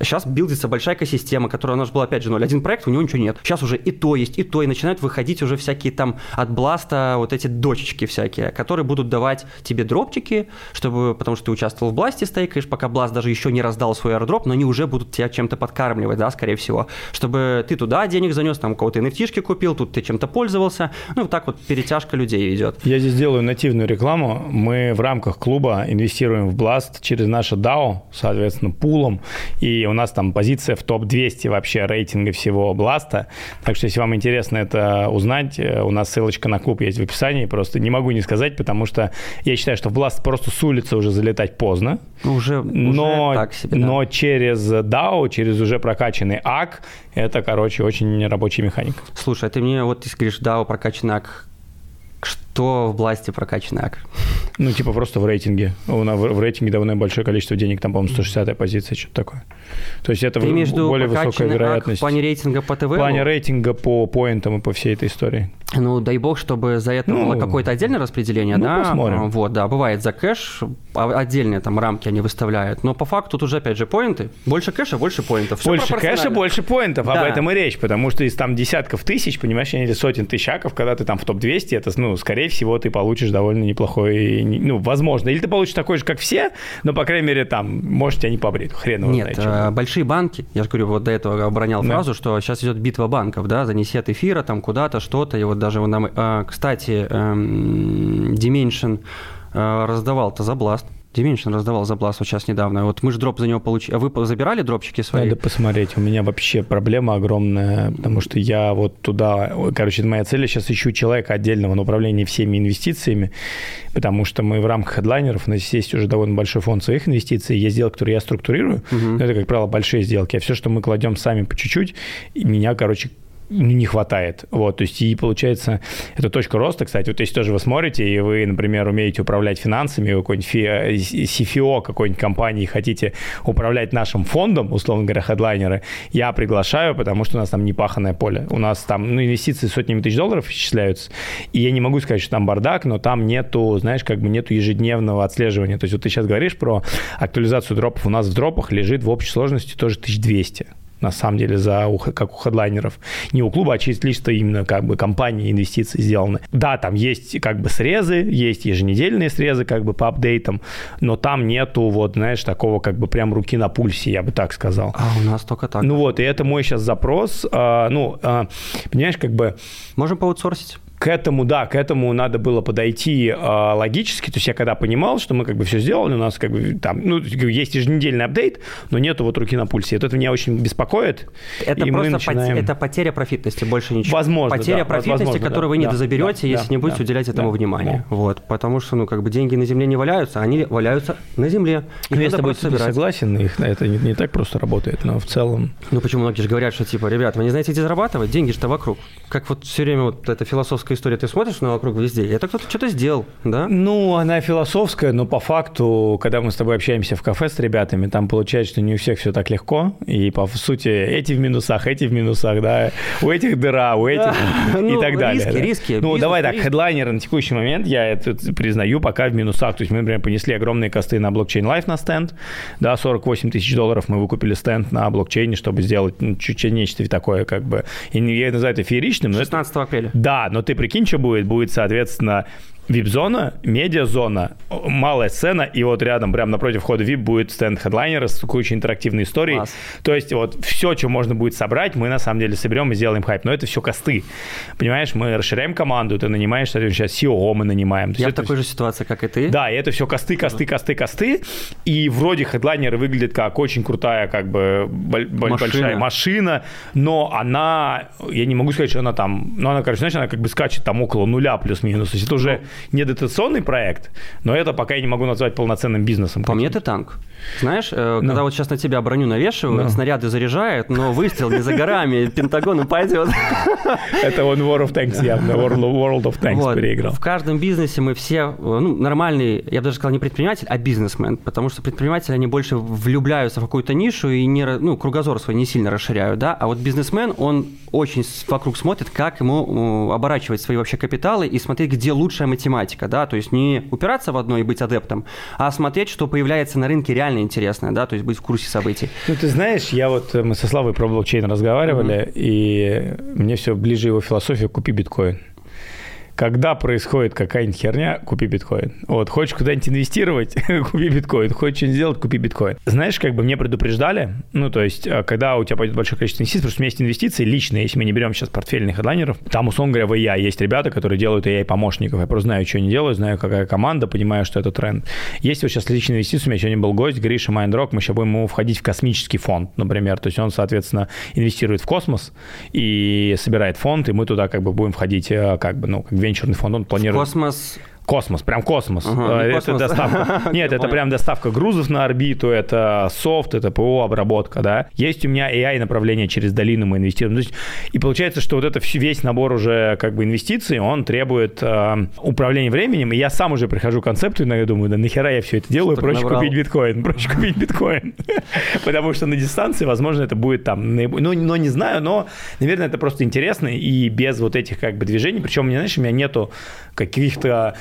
Сейчас билдится большая экосистема, которая у нас была, опять же, 0.1 проект, у него ничего нет. Сейчас уже и то есть, и то, и начинают выходить уже всякие там от бласта вот эти дочечки всякие, которые будут давать тебе дропчики, чтобы, потому что ты участвовал в бласте, стейкаешь, пока бласт даже еще не раздал свой аэродроп, но они уже будут тебя чем-то подкармливать, да, скорее всего, чтобы ты туда денег занес, там у кого-то nft купил, тут ты чем-то пользовался, ну, вот так вот перетяжка людей идет. Я здесь делаю нативную рекламу. Мы в рамках клуба инвестируем в Blast через наше DAO, соответственно, пулом, и и у нас там позиция в топ-200 вообще рейтинга всего Бласта. Так что, если вам интересно это узнать, э, у нас ссылочка на клуб есть в описании, просто не могу не сказать, потому что я считаю, что в Бласт просто с улицы уже залетать поздно. Уже, уже но, так себе, да. но через DAO, через уже прокачанный АК, это, короче, очень рабочая механика. Слушай, а ты мне вот ты говоришь DAO прокачанный АК, что в Бласте прокачанный АК? Ну, типа просто в рейтинге. В рейтинге довольно большое количество денег, там, по-моему, 160 позиция, что-то такое. То есть это Ты более высокая вероятность. в плане рейтинга по ТВ? В плане рейтинга по поинтам и по всей этой истории. Ну, дай бог, чтобы за это ну, было какое-то отдельное распределение, ну, да? посмотрим. Вот, да, бывает за кэш, а отдельные там рамки они выставляют, но по факту тут уже, опять же, поинты. Больше кэша, больше поинтов. Все больше кэша, больше поинтов, да. об этом и речь, потому что из там десятков тысяч, понимаешь, или сотен тысяч аков, когда ты там в топ-200, это, ну, скорее всего, ты получишь довольно неплохой, ну, возможно, или ты получишь такой же, как все, но, по крайней мере, там, может, тебя не побрит, хрен его Нет, знает, э, большие банки, я же говорю, вот до этого оборонял да. фразу, что сейчас идет битва банков, да, занеси от эфира там куда-то, что-то, и вот даже нам, э, кстати, эм, Dimension э, раздавал-то за Blast. Dimension раздавал за вот сейчас недавно. Вот мы же дроп за него получили. А вы забирали дропчики свои? Надо посмотреть. У меня вообще проблема огромная, потому что я вот туда... Короче, моя цель, я сейчас ищу человека отдельного на управлении всеми инвестициями, потому что мы в рамках хедлайнеров, у нас есть уже довольно большой фонд своих инвестиций, есть сделки, которые я структурирую, угу. это, как правило, большие сделки, а все, что мы кладем сами по чуть-чуть, меня, короче, не хватает. Вот, то есть, и получается, это точка роста, кстати, вот если тоже вы смотрите, и вы, например, умеете управлять финансами, вы какой-нибудь CFO э, какой-нибудь компании хотите управлять нашим фондом, условно говоря, хедлайнеры, я приглашаю, потому что у нас там непаханное поле. У нас там, ну, инвестиции сотнями тысяч долларов исчисляются, и я не могу сказать, что там бардак, но там нету, знаешь, как бы нету ежедневного отслеживания. То есть, вот ты сейчас говоришь про актуализацию дропов, у нас в дропах лежит в общей сложности тоже 1200 на самом деле, за, как у хедлайнеров. Не у клуба, а чисто именно как бы компании инвестиции сделаны. Да, там есть как бы срезы, есть еженедельные срезы как бы по апдейтам, но там нету вот, знаешь, такого как бы прям руки на пульсе, я бы так сказал. А у нас только так. Ну вот, и это мой сейчас запрос. А, ну, а, понимаешь, как бы... Можем поаутсорсить к этому, да, к этому надо было подойти э, логически. То есть я когда понимал, что мы как бы все сделали, у нас как бы там, ну, есть еженедельный апдейт, но нету вот руки на пульсе. Это меня очень беспокоит. Это просто начинаем... это потеря профитности, больше ничего. Возможно, Потеря да, профитности, возможно, которую да, вы не да, дозаберете, да, если да, не будете да, уделять этому да, внимания. Да. Вот, потому что, ну, как бы деньги на земле не валяются, они валяются на земле. Их ну, я с тобой согласен, их, это не, не так просто работает, но в целом... Ну, почему многие же говорят, что, типа, ребят, вы не знаете, где зарабатывать? Деньги же-то вокруг. Как вот все время вот эта философская история, ты смотришь на вокруг везде, это кто-то что-то сделал, да? Ну, она философская, но по факту, когда мы с тобой общаемся в кафе с ребятами, там получается, что не у всех все так легко, и по сути эти в минусах, эти в минусах, да, у этих дыра, у этих и Ну, так далее. риски, риски, Ну, давай так, хедлайнер на текущий момент, я это признаю, пока в минусах. То есть мы, например, понесли огромные косты на блокчейн Life на стенд, да, 48 тысяч долларов мы выкупили стенд на блокчейне, чтобы сделать ну, чуть-чуть нечто такое, как бы, и я называю это фееричным, но это 16 апреля. да, но ты прикинь, что будет? Будет, соответственно, вип-зона, медиа-зона, малая сцена, и вот рядом, прямо напротив входа VIP будет стенд хедлайнера с кучей интерактивной истории. Класс. То есть вот все, что можно будет собрать, мы на самом деле соберем и сделаем хайп. Но это все косты. Понимаешь, мы расширяем команду, ты нанимаешь, сейчас CEO мы нанимаем. Я в такой же ситуации, как и ты. да, и это все косты, косты, косты, косты. И вроде хедлайнеры выглядят как очень крутая, как бы Машина. большая машина, но она, я не могу сказать, что она там, ну она, короче, знаешь, она как бы скачет там около нуля плюс-минус. То есть это уже не дотационный проект, но это пока я не могу назвать полноценным бизнесом. По мне ты танк. Знаешь, э, когда вот сейчас на тебя броню навешивают, Ну. снаряды заряжают, но выстрел не за горами, Пентагон пойдет. Это он War of Tanks явно, World of, Tanks Вот. переиграл. В каждом бизнесе мы все, э, ну, нормальные, я бы даже сказал, не предприниматель, а бизнесмен, потому что предприниматели, они больше влюбляются в какую-то нишу и не, ну, кругозор свой не сильно расширяют, да, а вот бизнесмен, он очень вокруг смотрит, как ему оборачивать свои вообще капиталы и смотреть, где лучшая математика, да, то есть не упираться в одно и быть адептом, а смотреть, что появляется на рынке реально интересное, да, то есть быть в курсе событий. Ну, ты знаешь, я вот, э, мы со Славой про блокчейн разговаривали, и мне все ближе его философия «купи биткоин». Когда происходит какая-нибудь херня, купи биткоин. Вот, хочешь куда-нибудь инвестировать, купи биткоин. Хочешь что-нибудь сделать, купи биткоин. Знаешь, как бы мне предупреждали, ну, то есть, э, когда у тебя пойдет большое количество инвестиций, потому что у меня есть инвестиции личные, если мы не берем сейчас портфельных хедлайнеров, там, условно говоря, в AI есть ребята, которые делают AI-помощников. Я просто знаю, что они делают, знаю, какая команда, понимаю, что это тренд. Есть вот сейчас личные инвестиции, у меня сегодня был гость, Гриша Майндрок, мы сейчас будем ему входить в космический фонд, например. То есть он, соответственно, инвестирует в космос и собирает фонд, и мы туда как бы будем входить э, как бы, ну, как венчурный фонд, он планирует... Космос Космос, прям космос. Ага, Э, это космос. доставка. Нет, это прям доставка грузов на орбиту, это софт, это ПО обработка, да. Есть у меня AI направление через долину мы инвестируем. То есть, и получается, что вот это весь набор уже как бы инвестиций, он требует э, управления временем, и я сам уже прихожу к концепту, иногда думаю, да нахера я все это делаю, Что-то проще набрал. купить биткоин, проще купить биткоин. Потому что на дистанции, возможно, это будет там, ну, но не знаю, но, наверное, это просто интересно и без вот этих как бы движений, причем, знаешь, у меня нету каких-то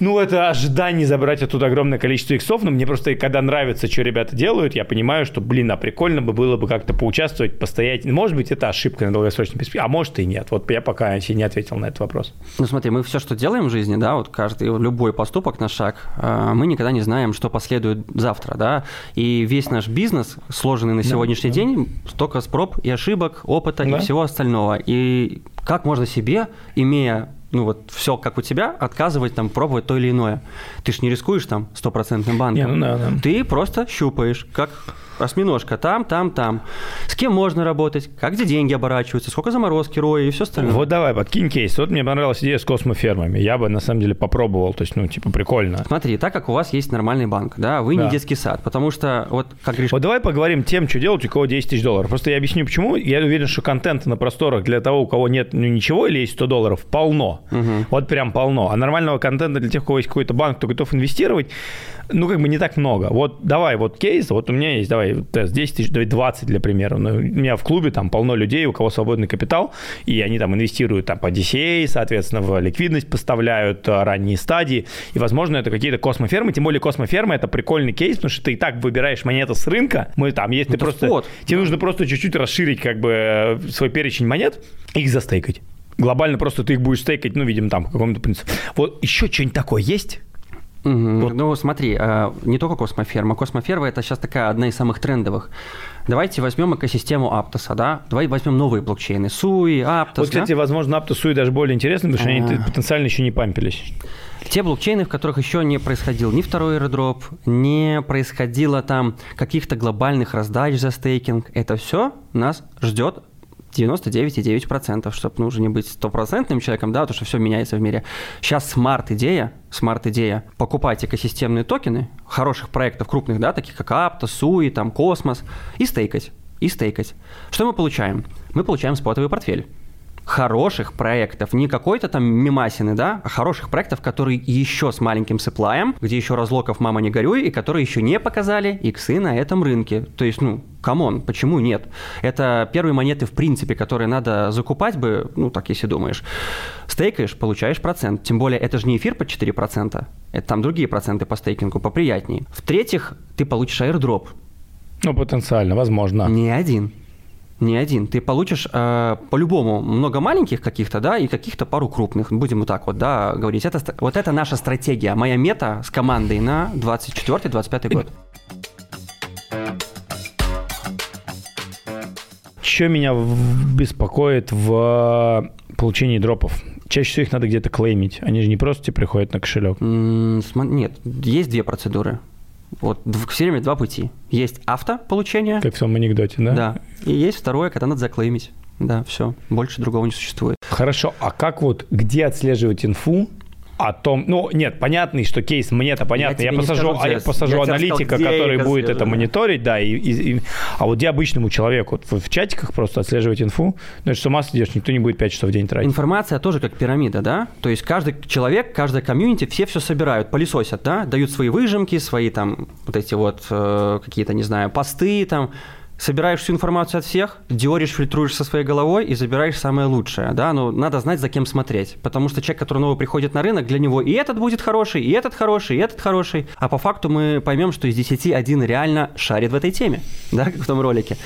ну, это ожидание забрать оттуда огромное количество иксов, но мне просто, когда нравится, что ребята делают, я понимаю, что, блин, а прикольно бы было бы как-то поучаствовать, постоять. Может быть, это ошибка на долгосрочной перспективе, а может и нет. Вот я пока себе не ответил на этот вопрос. Ну смотри, мы все, что делаем в жизни, да, вот каждый, любой поступок на шаг, э, мы никогда не знаем, что последует завтра, да, и весь наш бизнес, сложенный на сегодняшний день, столько с проб и ошибок, опыта Да. и всего остального. И как можно себе, имея ну вот все как у тебя, отказывать там пробовать то или иное. Ты ж не рискуешь там стопроцентным банком. Не, ну да, да. Ты просто щупаешь, как осьминожка, там, там, там. С кем можно работать, как где деньги оборачиваются, сколько заморозки, роя и все остальное. Вот давай, подкинь кейс. Вот мне понравилась идея с космофермами. Я бы, на самом деле, попробовал. То есть, ну, типа, прикольно. Смотри, так как у вас есть нормальный банк, да, вы Да. не детский сад, потому что вот как Гриш, Вот давай поговорим тем, что делать, у кого 10 тысяч долларов. Просто я объясню, почему. Я уверен, что контента на просторах для того, у кого нет ну, ничего или есть 100 долларов, полно. Угу. Вот прям полно. А нормального контента для тех, у кого есть какой-то банк, кто готов инвестировать, ну, как бы не так много. Вот давай, вот кейс, вот у меня есть, давай, тест 10 тысяч, давай 20 для примера. Ну, у меня в клубе там полно людей, у кого свободный капитал, и они там инвестируют там по DCA, соответственно, в ликвидность поставляют, э, ранние стадии, и, возможно, это какие-то космофермы, тем более космофермы это прикольный кейс, потому что ты и так выбираешь монеты с рынка, мы там, если ты просто, спот. тебе нужно просто чуть-чуть расширить как бы э, свой перечень монет, их застейкать. Глобально просто ты их будешь стейкать, ну, видим, там, по какому-то принципу. Вот еще что-нибудь такое есть? Угу. Вот. Ну, смотри, а, не только космоферма. Космоферма – это сейчас такая одна из самых трендовых. Давайте возьмем экосистему Аптоса, да? Давай возьмем новые блокчейны. Суи, Аптос, Вот, кстати, да? возможно, Аптос, Суи даже более интересны, потому что они а. потенциально еще не пампились. Те блокчейны, в которых еще не происходил ни второй airdrop, не происходило там каких-то глобальных раздач за стейкинг, это все нас ждет 99,9%, чтобы ну, уже не быть стопроцентным человеком, да, потому что все меняется в мире. Сейчас smart-идея, smart-идея, покупать экосистемные токены хороших проектов крупных, да, таких как Aptos, Sui, там, Космос, и стейкать, и стейкать. Что мы получаем? Мы получаем спотовый портфель хороших проектов, не какой-то там мемасины, да, а хороших проектов, которые еще с маленьким supply ем, где еще разлоков «мама не горюй», и которые еще не показали иксы на этом рынке. То есть, ну, come on, почему нет? Это первые монеты, в принципе, которые надо закупать бы, ну, так если думаешь. Стейкаешь, получаешь процент. Тем более, это же не эфир по 4%, это там другие проценты по стейкингу поприятнее. В-третьих, ты получишь airdrop. Ну, потенциально, возможно. Не один не один. Ты получишь э, по-любому много маленьких каких-то, да, и каких-то пару крупных. Будем вот так вот, да, говорить. Это, вот это наша стратегия, моя мета с командой на 24-25 год. Что меня беспокоит в получении дропов? Чаще всего их надо где-то клеймить. Они же не просто тебе приходят на кошелек. Нет, есть две процедуры. Вот все время два пути. Есть авто получение. Как в том анекдоте, да? Да. И есть второе, когда надо заклеймить. Да, все. Больше другого не существует. Хорошо. А как вот, где отслеживать инфу, о том, ну, нет, понятный, что кейс, мне это понятно, я, я посажу, скажу, я посажу я аналитика, сказал, который будет скажу, это мониторить, да, и, и, и, а вот где обычному человеку, в, в чатиках просто отслеживать инфу, ну, это с ума сидишь, никто не будет 5 часов в день тратить. Информация тоже как пирамида, да, то есть каждый человек, каждая комьюнити, все все собирают, пылесосят, да, дают свои выжимки, свои там вот эти вот э, какие-то, не знаю, посты там, собираешь всю информацию от всех, диоришь, фильтруешь со своей головой и забираешь самое лучшее, да, но надо знать, за кем смотреть, потому что человек, который новый приходит на рынок, для него и этот будет хороший, и этот хороший, и этот хороший, а по факту мы поймем, что из 10 один реально шарит в этой теме, да, как в том ролике.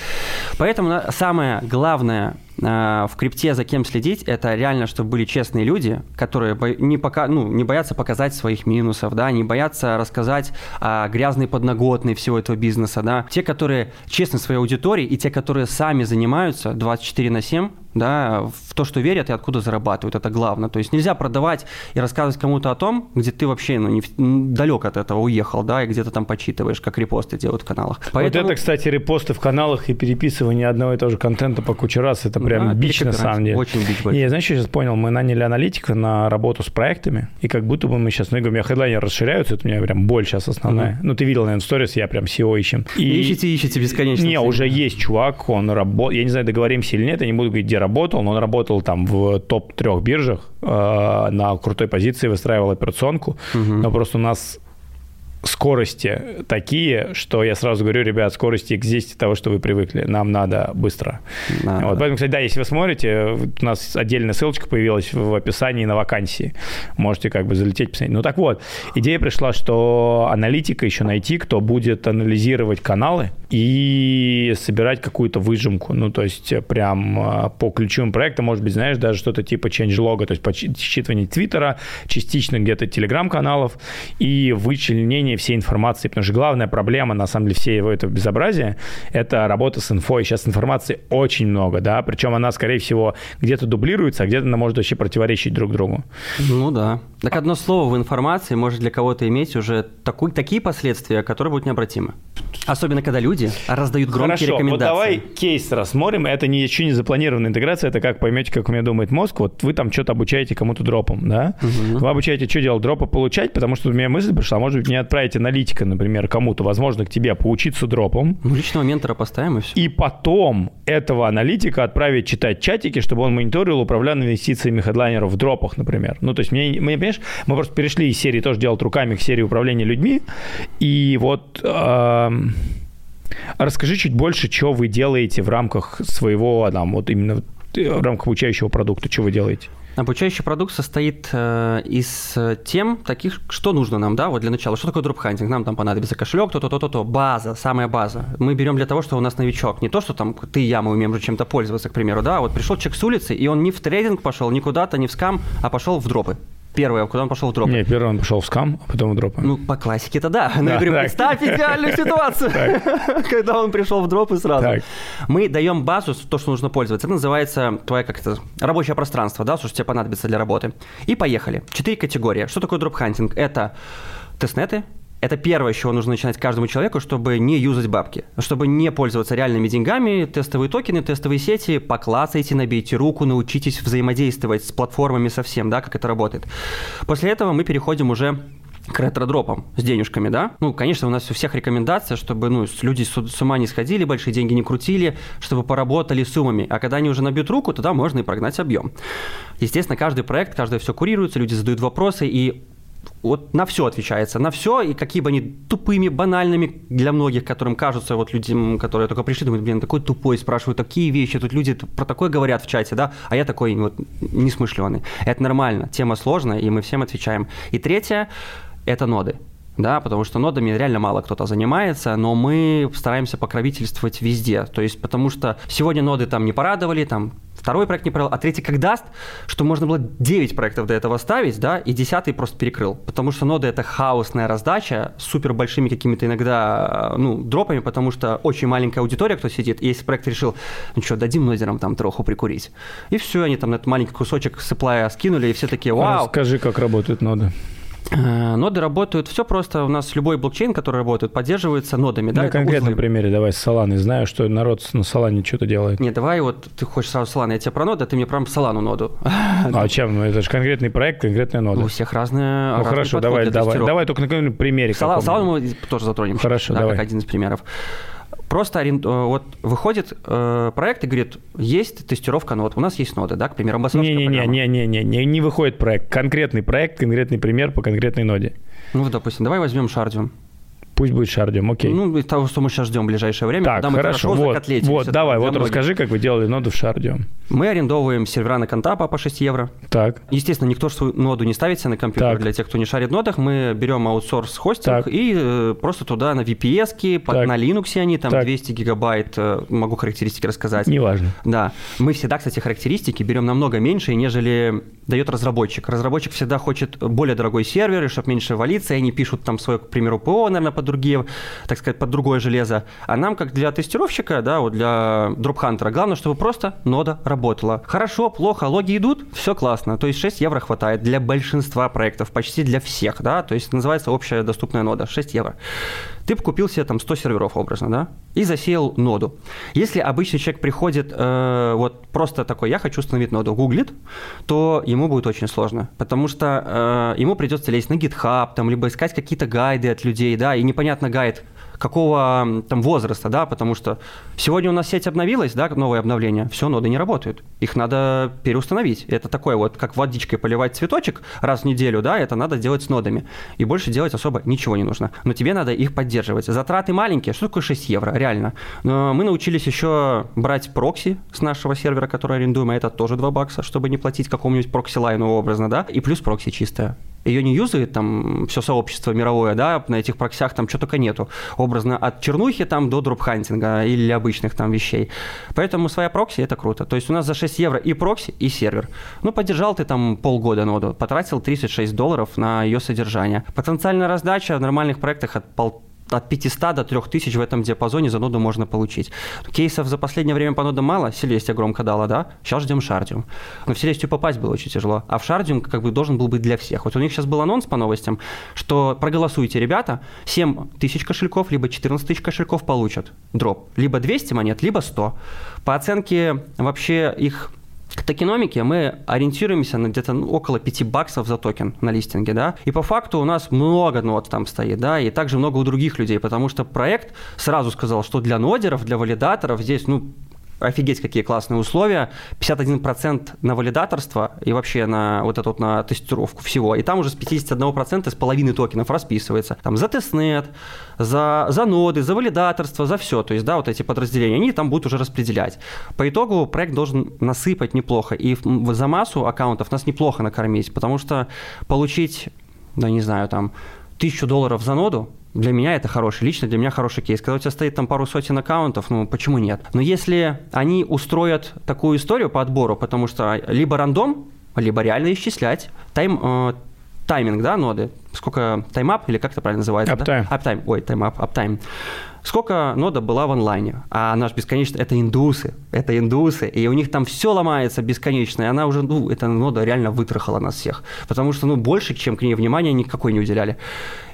Поэтому самое главное в крипте за кем следить, это реально, чтобы были честные люди, которые не, пока, ну, не боятся показать своих минусов, да, не боятся рассказать о грязной подноготной всего этого бизнеса, да. Те, которые честны своей аудитории, и те, которые сами занимаются 24 на 7, да, в то, что верят и откуда зарабатывают, это главное. То есть нельзя продавать и рассказывать кому-то о том, где ты вообще ну, не, далек от этого уехал, да, и где-то там почитываешь, как репосты делают в каналах. Поэтому... Вот это, кстати, репосты в каналах и переписывание одного и того же контента по куче раз, это прям да, бич на самом деле. Очень бич Не, знаешь, я сейчас понял, мы наняли аналитика на работу с проектами, и как будто бы мы сейчас, ну, я говорю, у меня хедлайнеры расширяются, это у меня прям боль сейчас основная. Угу. Ну, ты видел, наверное, сторис, я прям SEO ищем. И... Ищите, ищите бесконечно. Не, уже есть чувак, он работает, я не знаю, договоримся или нет, я не буду говорить, работал, но он работал там в топ-трех биржах, э, на крутой позиции выстраивал операционку, угу. но просто у нас скорости такие, что я сразу говорю, ребят, скорости здесь того, что вы привыкли. Нам надо быстро. Надо. Вот, поэтому, кстати, да, если вы смотрите, у нас отдельная ссылочка появилась в описании на вакансии. Можете как бы залететь, посмотреть. Ну так вот, идея пришла, что аналитика еще найти, кто будет анализировать каналы и собирать какую-то выжимку. Ну, то есть прям а, по ключевым проектам, может быть, знаешь, даже что-то типа change-лога, то есть подсчитывание Твиттера, частично где-то Телеграм-каналов и вычленение хранение всей информации, потому что главная проблема, на самом деле, всего этого безобразия – это работа с инфой. Сейчас информации очень много, да, причем она, скорее всего, где-то дублируется, а где-то она может вообще противоречить друг другу. Ну да. Так одно слово в информации может для кого-то иметь уже такой, такие последствия, которые будут необратимы. Особенно, когда люди раздают громкие Хорошо, рекомендации. вот давай кейс рассмотрим. Это не, еще не запланированная интеграция, это как поймете, как у меня думает мозг. Вот вы там что-то обучаете кому-то дропом, да? Вы обучаете, что делать, дропы получать, потому что у меня мысль пришла, может быть, мне отправить аналитика, например, кому-то, возможно, к тебе поучиться дропом, Ну, личного ментора поставим и все. и потом этого аналитика отправить читать чатики, чтобы он мониторил, управлял инвестициями хедлайнеров в дропах, например. Ну, то есть, мне, мне, понимаешь, мы просто перешли из серии тоже делать руками к серии управления людьми, и вот... эм, Расскажи чуть больше, что вы делаете в рамках своего, там, вот именно э, в рамках обучающего продукта, что вы делаете? Обучающий продукт состоит э, из э, тем таких, что нужно нам, да, вот для начала. Что такое дропхантинг? Нам там понадобится кошелек, то-то, то-то, то. База, самая база. Мы берем для того, что у нас новичок. Не то, что там ты и я, мы умеем уже чем-то пользоваться, к примеру, да. Вот пришел человек с улицы, и он не в трейдинг пошел, ни куда-то, не в скам, а пошел в дропы. Первое, куда он пошел в дропы. Нет, первый он пошел в скам, а потом в дропы. Ну, по классике-то да. Но я говорю, так. представь идеальную ситуацию, когда он пришел в дропы сразу. Так. Мы даем базу, то, что нужно пользоваться. Это называется твое как это, рабочее пространство, да, что тебе понадобится для работы. И поехали. Четыре категории. Что такое дропхантинг? Это тестнеты, это первое, с чего нужно начинать каждому человеку, чтобы не юзать бабки, чтобы не пользоваться реальными деньгами, тестовые токены, тестовые сети, поклацайте, набейте руку, научитесь взаимодействовать с платформами совсем, да, как это работает. После этого мы переходим уже к ретро-дропам с денежками, да? Ну, конечно, у нас у всех рекомендация, чтобы ну, люди с с ума не сходили, большие деньги не крутили, чтобы поработали суммами. А когда они уже набьют руку, тогда можно и прогнать объем. Естественно, каждый проект, каждое все курируется, люди задают вопросы, и вот на все отвечается, на все, и какие бы они тупыми, банальными для многих, которым кажутся вот людям, которые только пришли, думают, блин, такой тупой, спрашивают такие вещи, тут люди про такое говорят в чате, да, а я такой вот несмышленый. Это нормально, тема сложная, и мы всем отвечаем. И третье – это ноды. Да, потому что нодами реально мало кто-то занимается, но мы стараемся покровительствовать везде. То есть, потому что сегодня ноды там не порадовали, там второй проект не порадовал, а третий как даст, что можно было 9 проектов до этого ставить, да, и десятый просто перекрыл. Потому что ноды это хаосная раздача с супер большими какими-то иногда, ну, дропами, потому что очень маленькая аудитория, кто сидит, и если проект решил, ну что, дадим нодерам там троху прикурить. И все, они там этот маленький кусочек сыплая скинули, и все такие, вау, Скажи, как работают ноды. Э, Ноды работают, все просто. У нас любой блокчейн, который работает, поддерживается нодами. Да, На конкретном узлы. примере давай с Solana. Знаю, что народ на Solana что-то делает. Не, давай вот ты хочешь сразу Solana, я тебе про ноды, а ты мне прям Solana ноду. А чем? Ну, это же конкретный проект, конкретная нода. У всех разные Ну хорошо, давай, давай. Давай только на каком-нибудь примере. Солану. Солану мы тоже затронем. Хорошо, да, давай. как один из примеров. Просто э, вот выходит э, проект и говорит, есть тестировка нод, у нас есть ноды, да, к примеру, амбассадорская программа. Не-не-не, не, не выходит проект. Конкретный проект, конкретный пример по конкретной ноде. Ну, допустим, давай возьмем Шардиум. Пусть будет шардиум, окей. Ну, из того, что мы сейчас ждем в ближайшее время, так, когда мы хорошо, хорошо вот, закотлетимся вот, давай, вот многих. расскажи, как вы делали ноду в шардиум. Мы арендовываем сервера на Контапа по 6 евро. Так, Естественно, никто свою ноду не ставит себе на компьютер. Так. Для тех, кто не шарит в нодах, мы берем аутсорс хостинг Так. и э, просто туда на VPS, под, Так. на Linux они там Так. 200 гигабайт, э, могу характеристики рассказать. неважно. Да, мы всегда, кстати, характеристики берем намного меньше, нежели дает разработчик. Разработчик всегда хочет более дорогой сервер, чтобы меньше валиться, и они пишут там свое, к примеру, ПО, наверное, под другие, так сказать, под другое железо. А нам, как для тестировщика, да, вот для дропхантера, главное, чтобы просто нода работала. Хорошо, плохо, логи идут, все классно. То есть 6 евро хватает для большинства проектов, почти для всех, да, то есть называется общая доступная нода, 6 евро. Ты бы купил себе там 100 серверов образно, да, и засеял ноду. Если обычный человек приходит, э, вот просто такой, я хочу установить ноду, гуглит, то ему будет очень сложно, потому что э, ему придется лезть на GitHub, там, либо искать какие-то гайды от людей, да, и непонятно гайд, какого там возраста, да, потому что сегодня у нас сеть обновилась, да, новое обновление, все, ноды не работают, их надо переустановить. Это такое вот, как водичкой поливать цветочек раз в неделю, да, это надо делать с нодами. И больше делать особо ничего не нужно. Но тебе надо их поддерживать. Затраты маленькие, что такое 6 евро, реально. Но мы научились еще брать прокси с нашего сервера, который арендуем, а это тоже 2 бакса, чтобы не платить какому-нибудь Proxyline у образно, да, и плюс прокси чистая ее не юзает там все сообщество мировое, да, на этих проксях там что только нету. Образно от чернухи там до дропхантинга или обычных там вещей. Поэтому своя прокси это круто. То есть у нас за 6 евро и прокси, и сервер. Ну, поддержал ты там полгода ноду, потратил 36 долларов на ее содержание. Потенциальная раздача в нормальных проектах от пол от 500 до 3000 в этом диапазоне за ноду можно получить. Кейсов за последнее время по нодам мало, Селестия громко дала, да? Сейчас ждем Шардиум. Но в Селестию попасть было очень тяжело, а в Шардиум как бы должен был быть для всех. Вот у них сейчас был анонс по новостям, что проголосуйте, ребята, 7 тысяч кошельков, либо 14 тысяч кошельков получат дроп. Либо 200 монет, либо 100. По оценке вообще их к токеномике мы ориентируемся на где-то ну, около 5 баксов за токен на листинге, да, и по факту у нас много нод там стоит, да, и также много у других людей, потому что проект сразу сказал, что для нодеров, для валидаторов здесь, ну, офигеть, какие классные условия, 51% на валидаторство и вообще на вот эту вот на тестировку всего. И там уже с 51% с половины токенов расписывается. Там за тестнет, за, за ноды, за валидаторство, за все. То есть, да, вот эти подразделения, они там будут уже распределять. По итогу проект должен насыпать неплохо. И за массу аккаунтов нас неплохо накормить, потому что получить, да не знаю, там, тысячу долларов за ноду, для меня это хороший, лично для меня хороший кейс. Когда у тебя стоит там пару сотен аккаунтов, ну почему нет? Но если они устроят такую историю по отбору, потому что либо рандом, либо реально исчислять, тайм, э, тайминг, да, ноды, сколько time up или как это правильно называется? Uptime. Да? Uptime, ой, time up, uptime. Сколько нода была в онлайне? А наш бесконечно, это индусы, это индусы, и у них там все ломается бесконечно, и она уже, ну, эта нода реально вытрахала нас всех, потому что, ну, больше, чем к ней внимания никакой не уделяли.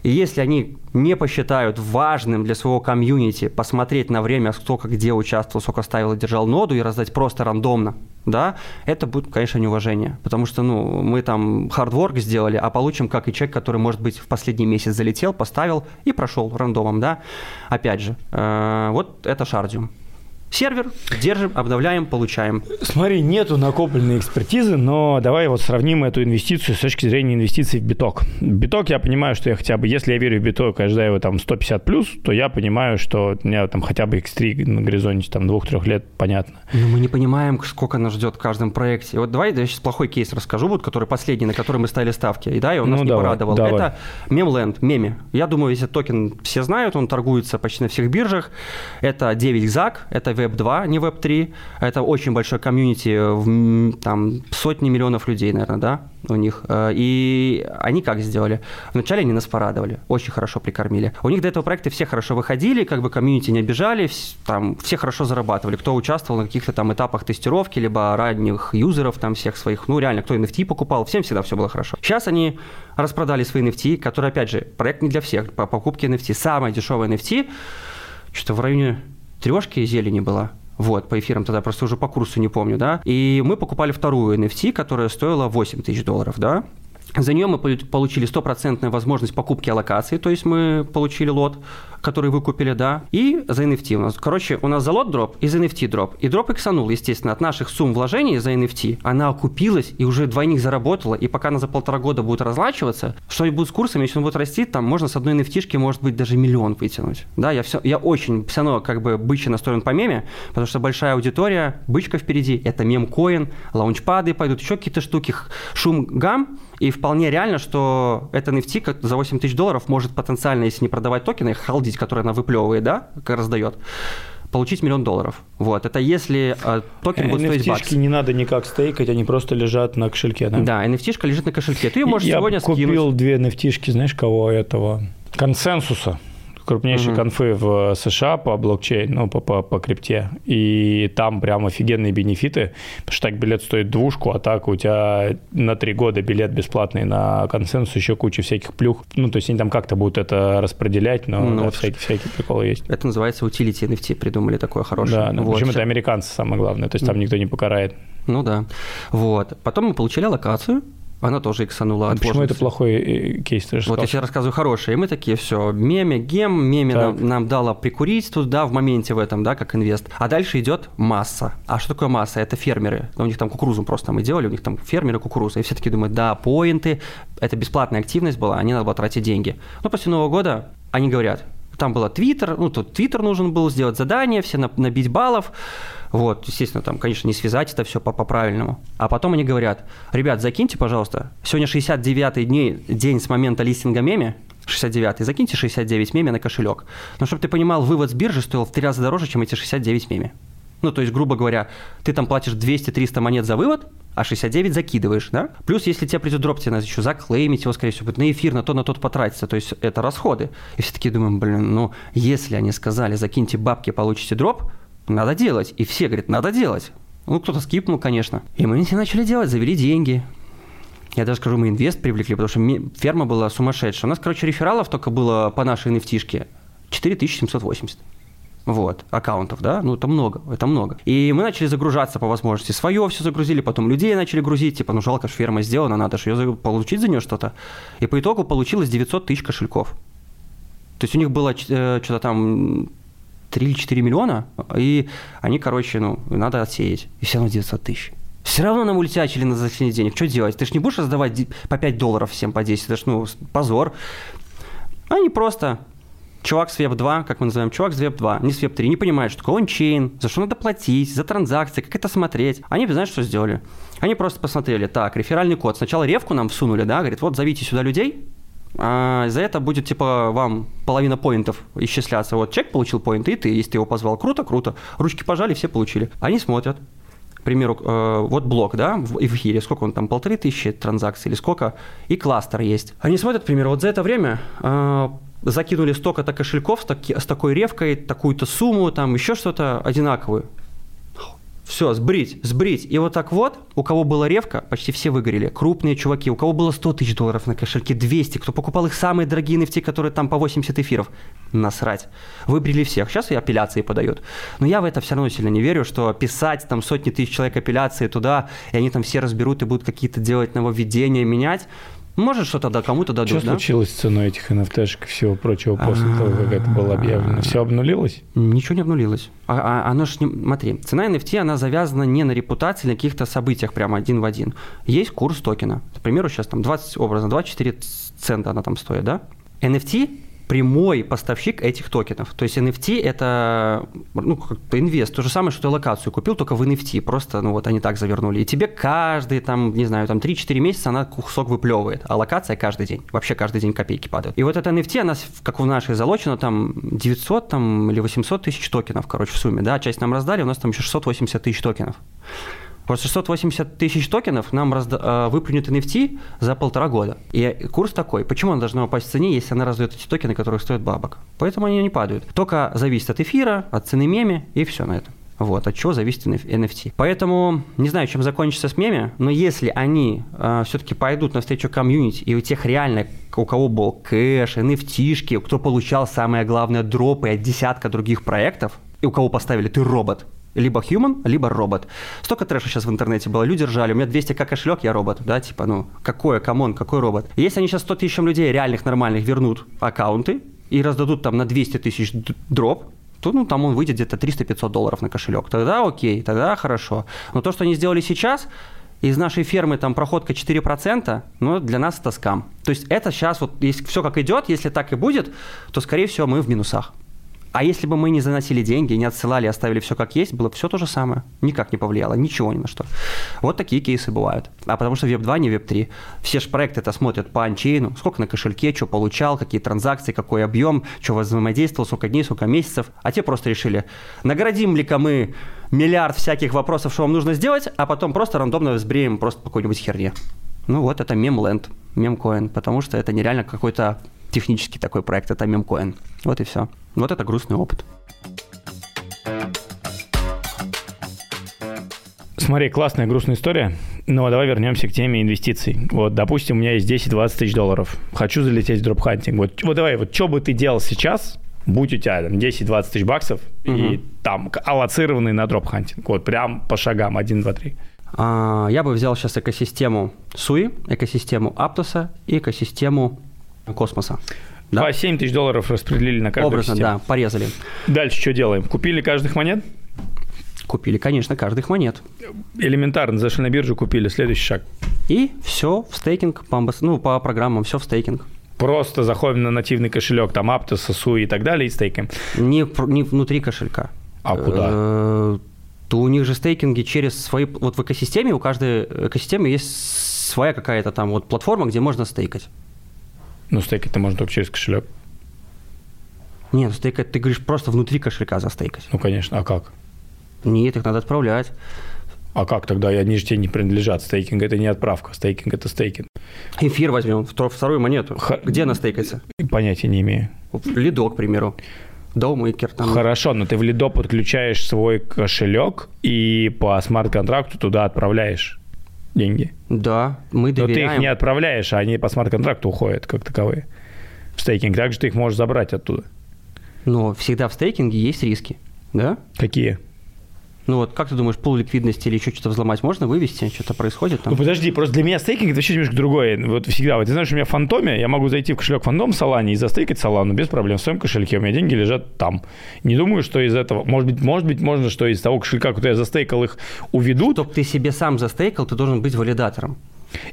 И если они не посчитают важным для своего комьюнити посмотреть на время, сколько где участвовал, сколько ставил и держал ноду, и раздать просто рандомно, да, это будет, конечно, неуважение. Потому что, ну, мы там hard work сделали, а получим как и человек, который, может быть, в последний месяц залетел, поставил и прошел рандомом, да. Опять же, э, вот это Shardeum. Сервер, держим, обновляем, получаем. Смотри, нету накопленной экспертизы, но давай вот сравним эту инвестицию с точки зрения инвестиций в биток. Биток, я понимаю, что я хотя бы, если я верю в биток, я ожидаю его там 150 плюс, то я понимаю, что у меня там хотя бы X3 на горизонте там двух-трех лет, понятно. Но мы не понимаем, сколько нас ждет в каждом проекте. Вот давай я сейчас плохой кейс расскажу, вот, который последний, на который мы ставили ставки. И да, и он ну, нас давай, не порадовал. Давай. Это Memeland, MEME. Я думаю, весь этот токен все знают, он торгуется почти на всех биржах. Это 9GAG, это Web 2, не Web 3. Это очень большой комьюнити, там сотни миллионов людей, наверное, да, у них. Э, и они как сделали? Вначале они нас порадовали, очень хорошо прикормили. У них до этого проекта все хорошо выходили, как бы комьюнити не обижали, там все хорошо зарабатывали. Кто участвовал на каких-то там этапах тестировки, либо ранних юзеров там всех своих, ну реально, кто NFT покупал, всем всегда все было хорошо. Сейчас они распродали свои NFT, которые, опять же, проект не для всех, по покупке NFT. Самая дешевая NFT, что-то в районе трешки зелени была. Вот, по эфирам тогда просто уже по курсу не помню, да. И мы покупали вторую NFT, которая стоила 8 тысяч долларов, да. За нее мы получили стопроцентную возможность покупки аллокации, то есть мы получили лот, который выкупили, да, и за NFT у нас. Короче, у нас за лот дроп и за NFT дроп. И дроп иксанул, естественно, от наших сумм вложений за NFT. Она окупилась и уже двойник заработала, и пока она за полтора года будет разлачиваться, что будет с курсами, если он будет расти, там можно с одной NFT, может быть, даже миллион вытянуть. Да, я, все, я очень все равно как бы бычья настроен по меме, потому что большая аудитория, бычка впереди, это мем-коин, лаунчпады пойдут, еще какие-то штуки, шум, гам, и вполне реально, что эта NFT за 8 тысяч долларов может потенциально, если не продавать токены, холдить, которые она выплевывает, да, как раздает, получить миллион долларов. Вот, это если э, токен будет стоить бакс. не надо никак стейкать, они просто лежат на кошельке, да? Да, NFT лежит на кошельке. Ты ее можешь Я сегодня купил скинуть. две NFT, знаешь, кого этого? Consensus'а крупнейшие угу. конфы в США по блокчейн, ну, по, по, по крипте, и там прям офигенные бенефиты, потому что так билет стоит двушку, а так у тебя на три года билет бесплатный на консенсус, еще куча всяких плюх, ну, то есть они там как-то будут это распределять, но ну, да, всякие, всякие приколы есть. Это называется utility NFT, придумали такое хорошее. Да, ну, вот. причем это американцы самое главное, то есть там никто не покарает. Ну да, вот. Потом мы получили локацию, она тоже иксанула. А почему это плохой э, кейс? Ты вот я тебе рассказываю хороший. И мы такие, все, меме, гем, меме нам, нам дала прикурить тут, да, в моменте в этом, да, как инвест. А дальше идет масса. А что такое масса? Это фермеры. У них там кукурузу просто мы делали, у них там фермеры кукуруза. И все таки думают, да, поинты, это бесплатная активность была, они надо было тратить деньги. Но после Нового года они говорят, там было Твиттер, ну, тут Твиттер нужен был сделать задание, все набить баллов. Вот, естественно, там, конечно, не связать это все по-правильному. А потом они говорят, ребят, закиньте, пожалуйста, сегодня 69-й день, день с момента листинга меме, 69, закиньте 69 меме на кошелек. Но чтобы ты понимал, вывод с биржи стоил в три раза дороже, чем эти 69 меме. Ну, то есть, грубо говоря, ты там платишь 200-300 монет за вывод, а 69 закидываешь, да? Плюс, если тебе придет дроп, тебе надо еще заклеймить его, скорее всего, на эфир, на то, на тот потратиться. То есть это расходы. И все таки думаем, блин, ну, если они сказали, закиньте бабки, получите дроп, надо делать. И все говорят, надо делать. Ну, кто-то скипнул, конечно. И мы все начали делать, завели деньги. Я даже скажу, мы инвест привлекли, потому что ферма была сумасшедшая. У нас, короче, рефералов только было по нашей nft 4780 вот, аккаунтов, да, ну это много, это много. И мы начали загружаться по возможности. Свое все загрузили, потом людей начали грузить, типа, ну жалко, что ферма сделана, надо же ее получить за нее что-то. И по итогу получилось 900 тысяч кошельков. То есть у них было э, что-то там 3 или 4 миллиона, и они, короче, ну, надо отсеять. И все равно 900 тысяч. Все равно нам улетячили на заселение денег. Что делать? Ты же не будешь раздавать по 5 долларов всем по 10. Это ж, ну, позор. Они просто чувак с Web2, как мы называем, чувак с Web2, не с Web3, не понимает, что такое ончейн, за что надо платить, за транзакции, как это смотреть. Они, знаешь, что сделали? Они просто посмотрели, так, реферальный код. Сначала ревку нам всунули, да, говорит, вот зовите сюда людей, а за это будет, типа, вам половина поинтов исчисляться. Вот человек получил поинты, и ты, если ты его позвал. Круто, круто. Ручки пожали, все получили. Они смотрят, к примеру, э, вот блок, да, в эфире, сколько он там, полторы тысячи транзакций или сколько, и кластер есть. Они смотрят, к примеру, вот за это время э, закинули столько-то кошельков с, таки, с такой ревкой, такую-то сумму, там еще что-то одинаковую. Все, сбрить, сбрить. И вот так вот, у кого была ревка, почти все выгорели. Крупные чуваки, у кого было 100 тысяч долларов на кошельке, 200, кто покупал их самые дорогие NFT, которые там по 80 эфиров. Насрать. Выбрили всех. Сейчас и апелляции подают. Но я в это все равно сильно не верю, что писать там сотни тысяч человек апелляции туда, и они там все разберут и будут какие-то делать нововведения, менять. Может, что тогда кому-то дадут, Что да? случилось с ценой этих nft и всего прочего после того, как это было объявлено? Все обнулилось? Ничего не обнулилось. А, а, оно ж не... Смотри, цена NFT, она завязана не на репутации, на каких-то событиях прямо один в один. Есть курс токена. К примеру, сейчас там 20, образно, 24 цента она там стоит, да? NFT прямой поставщик этих токенов. То есть NFT – это ну, инвест. То же самое, что ты локацию купил, только в NFT. Просто ну, вот они так завернули. И тебе каждый, там, не знаю, там 3-4 месяца она кусок выплевывает. А локация каждый день. Вообще каждый день копейки падают. И вот эта NFT, она, как в нашей залочена, там 900 там, или 800 тысяч токенов, короче, в сумме. Да? Часть нам раздали, у нас там еще 680 тысяч токенов. Вот 680 тысяч токенов нам разда- э, выплюнет NFT за полтора года. И курс такой. Почему она должна упасть в цене, если она раздает эти токены, которые стоят бабок? Поэтому они не падают. Только зависит от эфира, от цены меме и все на этом. Вот, от чего зависит NFT. Поэтому не знаю, чем закончится с меме, но если они э, все-таки пойдут навстречу комьюнити, и у тех реально, у кого был кэш, NFT, кто получал самое главное дропы от десятка других проектов, и у кого поставили «ты робот», либо human, либо робот. Столько трэша сейчас в интернете было. Люди ржали, у меня 200к кошелек, я робот, да, типа, ну, какое, come on, какой робот. Если они сейчас 100 тысячам людей реальных, нормальных вернут аккаунты и раздадут там на 200 тысяч дроп, то ну, там он выйдет где-то 300-500 долларов на кошелек. Тогда окей, тогда хорошо. Но то, что они сделали сейчас, из нашей фермы там проходка 4%, ну, для нас это скам. То есть это сейчас вот, если все как идет, если так и будет, то, скорее всего, мы в минусах. А если бы мы не заносили деньги, не отсылали, оставили все как есть, было бы все то же самое. Никак не повлияло, ничего ни на что. Вот такие кейсы бывают. А потому что Web2 не Web3. Все же проекты это смотрят по анчейну, сколько на кошельке, что получал, какие транзакции, какой объем, что взаимодействовал, сколько дней, сколько месяцев. А те просто решили, наградим ли мы миллиард всяких вопросов, что вам нужно сделать, а потом просто рандомно взбреем просто по какой-нибудь херне. Ну вот, это мемленд, мемкоин, потому что это нереально какой-то технический такой проект, это мемкоин. Вот и все. Вот это грустный опыт. Смотри, классная грустная история. Но давай вернемся к теме инвестиций. Вот, допустим, у меня есть 10-20 тысяч долларов. Хочу залететь в дропхантинг. Вот, вот давай, вот что бы ты делал сейчас, будь у тебя там 10-20 тысяч баксов угу. и там аллоцированный на дропхантинг. Вот прям по шагам 1, 2, 3. А, я бы взял сейчас экосистему Суи, экосистему Аптоса и экосистему космоса. Да? По 7 тысяч долларов распределили на каждую Образно, систему. да, порезали. Дальше что делаем? Купили каждых монет? Купили, конечно, каждых монет. Элементарно, зашли на биржу, купили. Следующий шаг. И все в стейкинг, по, ну, по программам, все в стейкинг. Просто заходим на нативный кошелек, там Aptos, Sui и так далее, и стейкаем. Не, не внутри кошелька. А куда? Э, то у них же стейкинги через свои... Вот в экосистеме, у каждой экосистемы есть своя какая-то там вот платформа, где можно стейкать. Ну, стейкать ты можно только через кошелек. Нет, стейкать, ты говоришь, просто внутри кошелька застейкать. Ну, конечно, а как? Нет, их надо отправлять. А как тогда? Они же тебе не принадлежат. Стейкинг – это не отправка. Стейкинг – это стейкинг. Эфир возьмем, вторую монету. Х... Где она стейкается? Понятия не имею. Lido, к примеру. DAO Maker там. Хорошо, но ты в Lido подключаешь свой кошелек и по смарт-контракту туда отправляешь деньги. Да, мы доверяем. Но ты их не отправляешь, а они по смарт-контракту уходят как таковые. В стейкинг. Также ты их можешь забрать оттуда. Но всегда в стейкинге есть риски, да? Какие? Ну вот, как ты думаешь, пул ликвидности или еще что-то взломать можно вывести? Что-то происходит там? Ну подожди, просто для меня стейкинг это вообще немножко другое. Вот всегда, вот ты знаешь, у меня в Фантоме, я могу зайти в кошелек Фантом Солане и застейкать Солану без проблем в своем кошельке. У меня деньги лежат там. Не думаю, что из этого, может быть, может быть, можно, что из того кошелька, куда я застейкал их, уведут. Чтобы ты себе сам застейкал, ты должен быть валидатором.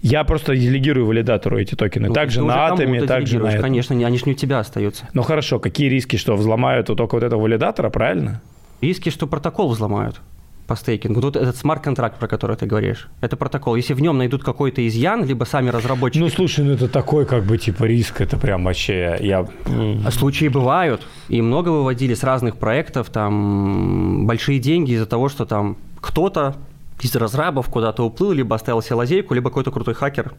Я просто делегирую валидатору эти токены. Ну, также на атоме, также на этом. Конечно, они же не у тебя остаются. Ну хорошо, какие риски, что взломают вот только вот этого валидатора, правильно? Риски, что протокол взломают по стейкингу. Тут этот смарт-контракт, про который ты говоришь, это протокол. Если в нем найдут какой-то изъян, либо сами разработчики... Ну, слушай, ну это такой как бы типа риск, это прям вообще... Я... А случаи бывают, и много выводили с разных проектов, там, большие деньги из-за того, что там кто-то из разрабов куда-то уплыл, либо оставил себе лазейку, либо какой-то крутой хакер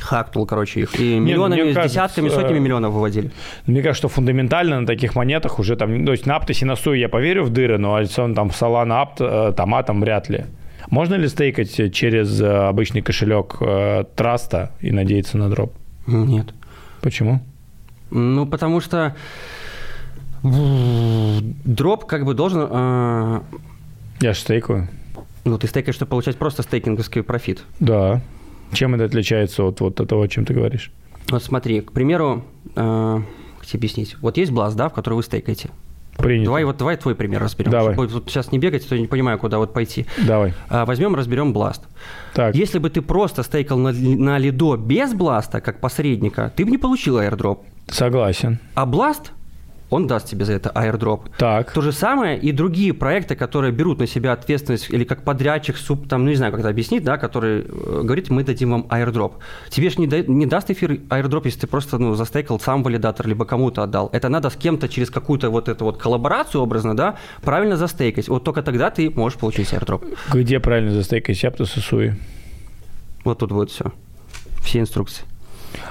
хакнул, короче, их. И миллионами, Нет, кажется, десятками, сотнями миллионов выводили. Мне кажется, что фундаментально на таких монетах уже там, то есть на Аптосе, на Суе я поверю в дыры, но он там Solana, Апт, э, там Атом вряд ли. Можно ли стейкать через э, обычный кошелек э, Траста и надеяться на дроп? Нет. Почему? Ну, потому что дроп как бы должен... Э... Я же стейкаю. Ну, ты стейкаешь, чтобы получать просто стейкинговский профит. Да. Чем это отличается от, вот от того, о чем ты говоришь? Вот смотри, к примеру, э, как тебе объяснить? Вот есть Blast, да, в который вы стейкаете. Принято. Давай вот давай твой пример разберем. Давай. Чтобы вот сейчас не бегать, а то я не понимаю, куда вот пойти. Давай. А, возьмем, разберем Blast. Так. Если бы ты просто стейкал на, на лидо без Бласта, как посредника, ты бы не получил airdrop. Согласен. А Blast он даст тебе за это airdrop. Так. То же самое и другие проекты, которые берут на себя ответственность или как подрядчик, суп, там, ну не знаю, как это объяснить, да, который э, говорит, мы дадим вам airdrop. Тебе же не, да, не даст эфир airdrop, если ты просто ну, застейкал сам валидатор, либо кому-то отдал. Это надо с кем-то через какую-то вот эту вот коллаборацию образно, да, правильно застейкать. Вот только тогда ты можешь получить airdrop. Где правильно застейкать? Aptos и SUI? Вот тут будет все. Все инструкции.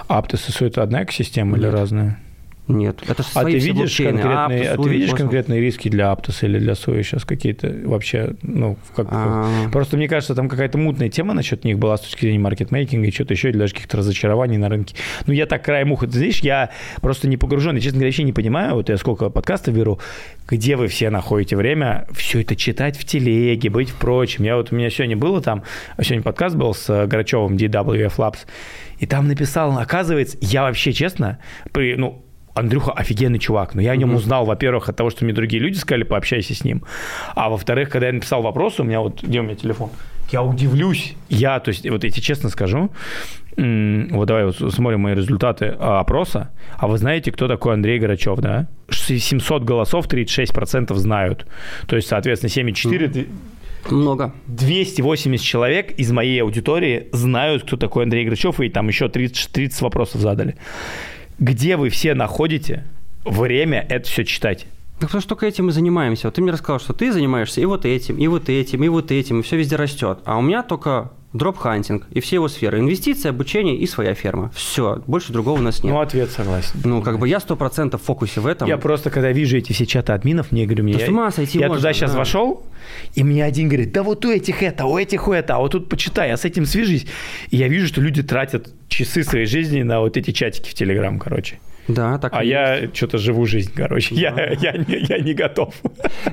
Aptos и SUI это одна экосистема Нет. или разная? Нет, это а ты видишь конкретные, Aptos, а ты видишь конкретные риски для Aptos или для Сои сейчас какие-то вообще, ну, как, А-а-а. просто мне кажется, там какая-то мутная тема насчет них была с точки зрения маркетмейкинга и что-то еще, или даже каких-то разочарований на рынке. Ну, я так краем уха, ты знаешь, я просто не погружен, я, честно говоря, вообще не понимаю, вот я сколько подкастов беру, где вы все находите время все это читать в телеге, быть в прочем. Я вот, у меня сегодня было там, сегодня подкаст был с Грачевым, DWF Labs, и там написал, оказывается, я вообще, честно, при, ну, Андрюха офигенный чувак. Но я о нем узнал, во-первых, от того, что мне другие люди сказали, пообщайся с ним. А во-вторых, когда я написал вопрос, у меня вот, где у меня телефон? Я удивлюсь. Я, то есть, вот я тебе честно скажу, вот давай вот смотрим мои результаты а, опроса. А вы знаете, кто такой Андрей Горачев, да? 700 голосов, 36% знают. То есть, соответственно, 7,4... Много. 280 человек из моей аудитории знают, кто такой Андрей Грачев, и там еще 30, 30 вопросов задали где вы все находите время это все читать? Так потому что только этим мы занимаемся. Вот ты мне рассказал, что ты занимаешься и вот этим, и вот этим, и вот этим, и все везде растет. А у меня только дроп-хантинг и все его сферы. Инвестиции, обучение и своя ферма. Все, больше другого у нас нет. Ну, ответ согласен. Ну, как бы я сто процентов в фокусе в этом. Я просто, когда вижу эти все чаты админов, мне говорю, мне... С ума сойти я можно, туда сейчас да. вошел, и мне один говорит, да вот у этих это, у этих это, а вот тут почитай, я с этим свяжись. И я вижу, что люди тратят часы своей жизни на вот эти чатики в Телеграм, короче. Да, так А я что-то живу жизнь, короче. Да. Я, я, не, я не готов.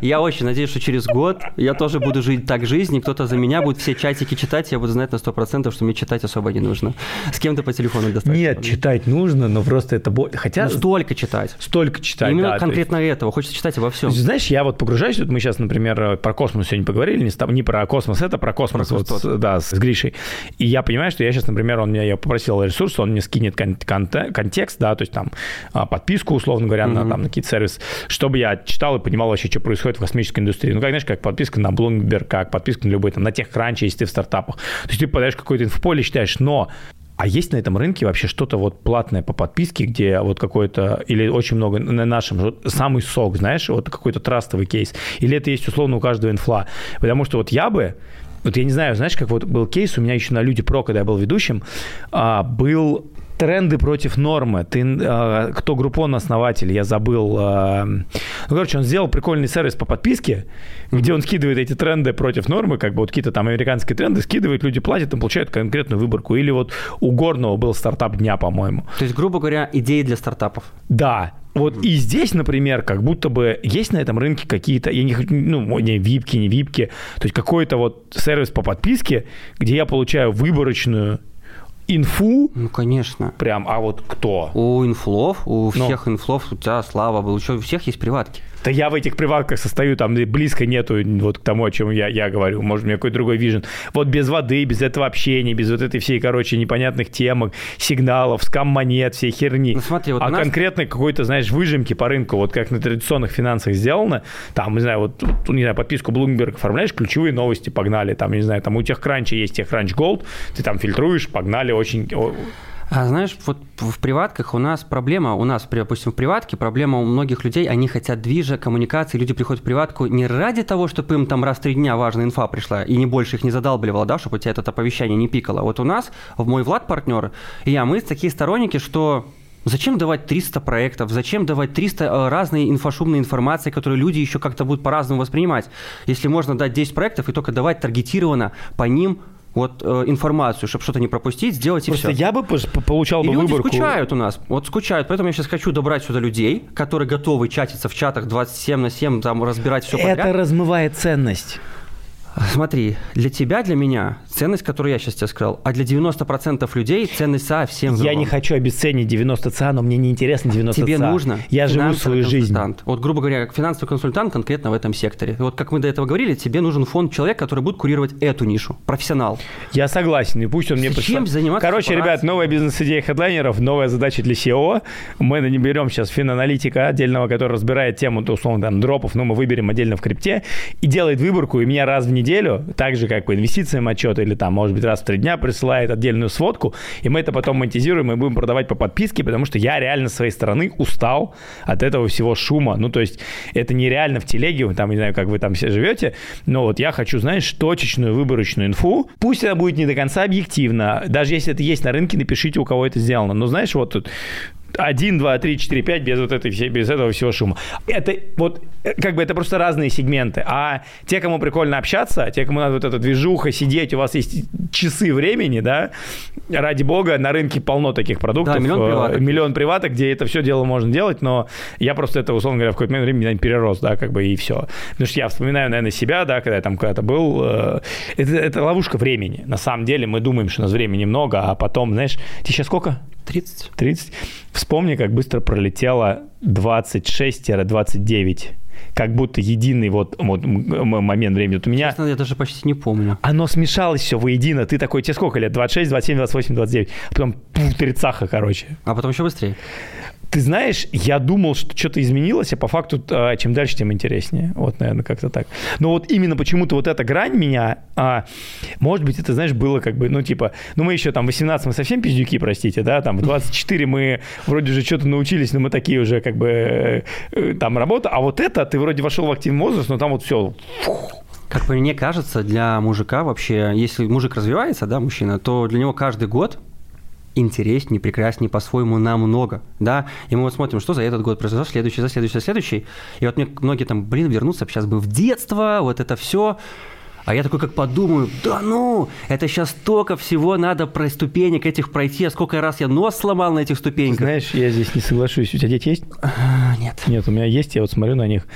Я очень надеюсь, что через год я тоже буду жить так жизнь, и кто-то за меня будет все чатики читать, я буду знать на 100%, что мне читать особо не нужно. С кем-то по телефону достаточно. Нет, читать нужно, но просто это... боль. Хотя... Ну, столько читать. Столько читать, Именно да, конкретно есть... этого. Хочется читать обо всем. Знаешь, я вот погружаюсь, вот мы сейчас, например, про космос сегодня поговорили, не, не про космос, это про космос, про вот, с, да, с Гришей. И я понимаю, что я сейчас, например, он меня, я попросил ресурс, он мне скинет кон- кон- контекст, да, то есть там подписку подписку, условно говоря, mm-hmm. на, там, на какие-то сервисы, чтобы я читал и понимал вообще, что происходит в космической индустрии. Ну, как, знаешь, как подписка на Bloomberg, как подписка на любой, там, на TechCrunch, если ты в стартапах. То есть ты подаешь какое-то инфополе, читаешь, но а есть на этом рынке вообще что-то вот платное по подписке, где вот какое-то, или очень много на нашем, самый сок, знаешь, вот какой-то трастовый кейс, или это есть условно у каждого инфла? Потому что вот я бы вот я не знаю, знаешь, как вот был кейс у меня еще на Люди Про, когда я был ведущим, а, был тренды против нормы. Ты, э, кто группон основатель, я забыл. Э, ну, короче, он сделал прикольный сервис по подписке, где он скидывает эти тренды против нормы, как бы вот какие-то там американские тренды, скидывает, люди платят, и получают конкретную выборку. Или вот у Горного был стартап дня, по-моему. То есть, грубо говоря, идеи для стартапов. Да, вот mm-hmm. и здесь, например, как будто бы есть на этом рынке какие-то, я не хочу, ну, не випки, не випки, то есть какой-то вот сервис по подписке, где я получаю выборочную инфу. Ну, конечно. Прям, а вот кто? У инфлов, у Но. всех инфлов, у тебя Слава был, еще у всех есть приватки. Да я в этих приватках состою, там близко нету вот к тому, о чем я, я говорю. Может, у меня какой-то другой вижен. Вот без воды, без этого общения, без вот этой всей, короче, непонятных темок, сигналов, скам-монет, всей херни. Ну, смотри, вот а нас... конкретно какой-то, знаешь, выжимки по рынку, вот как на традиционных финансах сделано, там, не знаю, вот, не знаю, подписку Bloomberg оформляешь, ключевые новости, погнали, там, не знаю, там у TechCrunch есть TechCrunch Gold, ты там фильтруешь, погнали, очень а знаешь, вот в приватках у нас проблема, у нас, допустим, в приватке проблема у многих людей, они хотят движа, коммуникации, люди приходят в приватку не ради того, чтобы им там раз в три дня важная инфа пришла, и не больше их не задалбливало, да, чтобы у тебя это оповещание не пикало. Вот у нас, в мой Влад партнер, и я, мы такие сторонники, что Зачем давать 300 проектов? Зачем давать 300 э, разной инфошумной информации, которую люди еще как-то будут по-разному воспринимать? Если можно дать 10 проектов и только давать таргетированно по ним вот э, информацию, чтобы что-то не пропустить, сделать Просто и все. я бы получал и бы люди выборку. скучают у нас, вот скучают, поэтому я сейчас хочу добрать сюда людей, которые готовы чатиться в чатах 27 на 7, там разбирать все подряд. Это размывает ценность. Смотри, для тебя, для меня ценность, которую я сейчас тебе сказал, а для 90% людей ценность совсем Я не хочу обесценить 90 ЦА, но мне не интересно 90 Тебе ЦА. нужно Я живу свою жизнь. Вот, грубо говоря, как финансовый консультант конкретно в этом секторе. Вот как мы до этого говорили, тебе нужен фонд человек, который будет курировать эту нишу, профессионал. Я согласен, и пусть он мне... Зачем заниматься Короче, ребят, новая бизнес-идея хедлайнеров, новая задача для SEO. Мы не берем сейчас финаналитика отдельного, который разбирает тему, условно, там, дропов, но мы выберем отдельно в крипте, и делает выборку, и меня раз в неделю, так же, как по инвестициям отчет, или там, может быть, раз в три дня присылает отдельную сводку, и мы это потом монетизируем и будем продавать по подписке, потому что я реально с своей стороны устал от этого всего шума. Ну, то есть это нереально в телеге, там, не знаю, как вы там все живете, но вот я хочу, знаешь, точечную выборочную инфу. Пусть это будет не до конца объективно, даже если это есть на рынке, напишите, у кого это сделано. Но знаешь, вот тут 1, 2, 3, 4, 5 без вот этой всей, без этого всего шума. Это вот, как бы это просто разные сегменты. А те, кому прикольно общаться, те, кому надо вот эта движуха, сидеть, у вас есть часы времени, да, ради бога, на рынке полно таких продуктов. Да, миллион э, приваток. Миллион приваток, где это все дело можно делать, но я просто это, условно говоря, в какой-то момент времени перерос, да, как бы и все. Потому что я вспоминаю, наверное, себя, да, когда я там когда-то был. Э, это, это ловушка времени. На самом деле мы думаем, что у нас времени много, а потом, знаешь, тебе сейчас сколько? 30. 30. Вспомни, как быстро пролетело 26-29 как будто единый вот, вот момент времени. Вот у меня... Честно, я даже почти не помню. Оно смешалось все воедино. Ты такой, тебе сколько лет? 26, 27, 28, 29. А потом пух, тридцаха, короче. А потом еще быстрее. Ты знаешь, я думал, что что-то изменилось, а по факту а, чем дальше, тем интереснее. Вот, наверное, как-то так. Но вот именно почему-то вот эта грань меня, а, может быть, это, знаешь, было как бы, ну, типа, ну, мы еще там в 18 мы совсем пиздюки, простите, да, там в 24 мы вроде же что-то научились, но мы такие уже как бы э, э, там работа, а вот это, ты вроде вошел в активный возраст, но там вот все, как мне кажется, для мужика вообще, если мужик развивается, да, мужчина, то для него каждый год интереснее, прекраснее по-своему намного, да, и мы вот смотрим, что за этот год произошло, следующий, за следующий, за следующий, и вот мне многие там, блин, вернуться сейчас бы в детство, вот это все, а я такой как подумаю, да ну, это сейчас столько всего надо про ступенек этих пройти, а сколько раз я нос сломал на этих ступеньках. Знаешь, я здесь не соглашусь. У тебя дети есть? А, нет. Нет, у меня есть, я вот смотрю на них,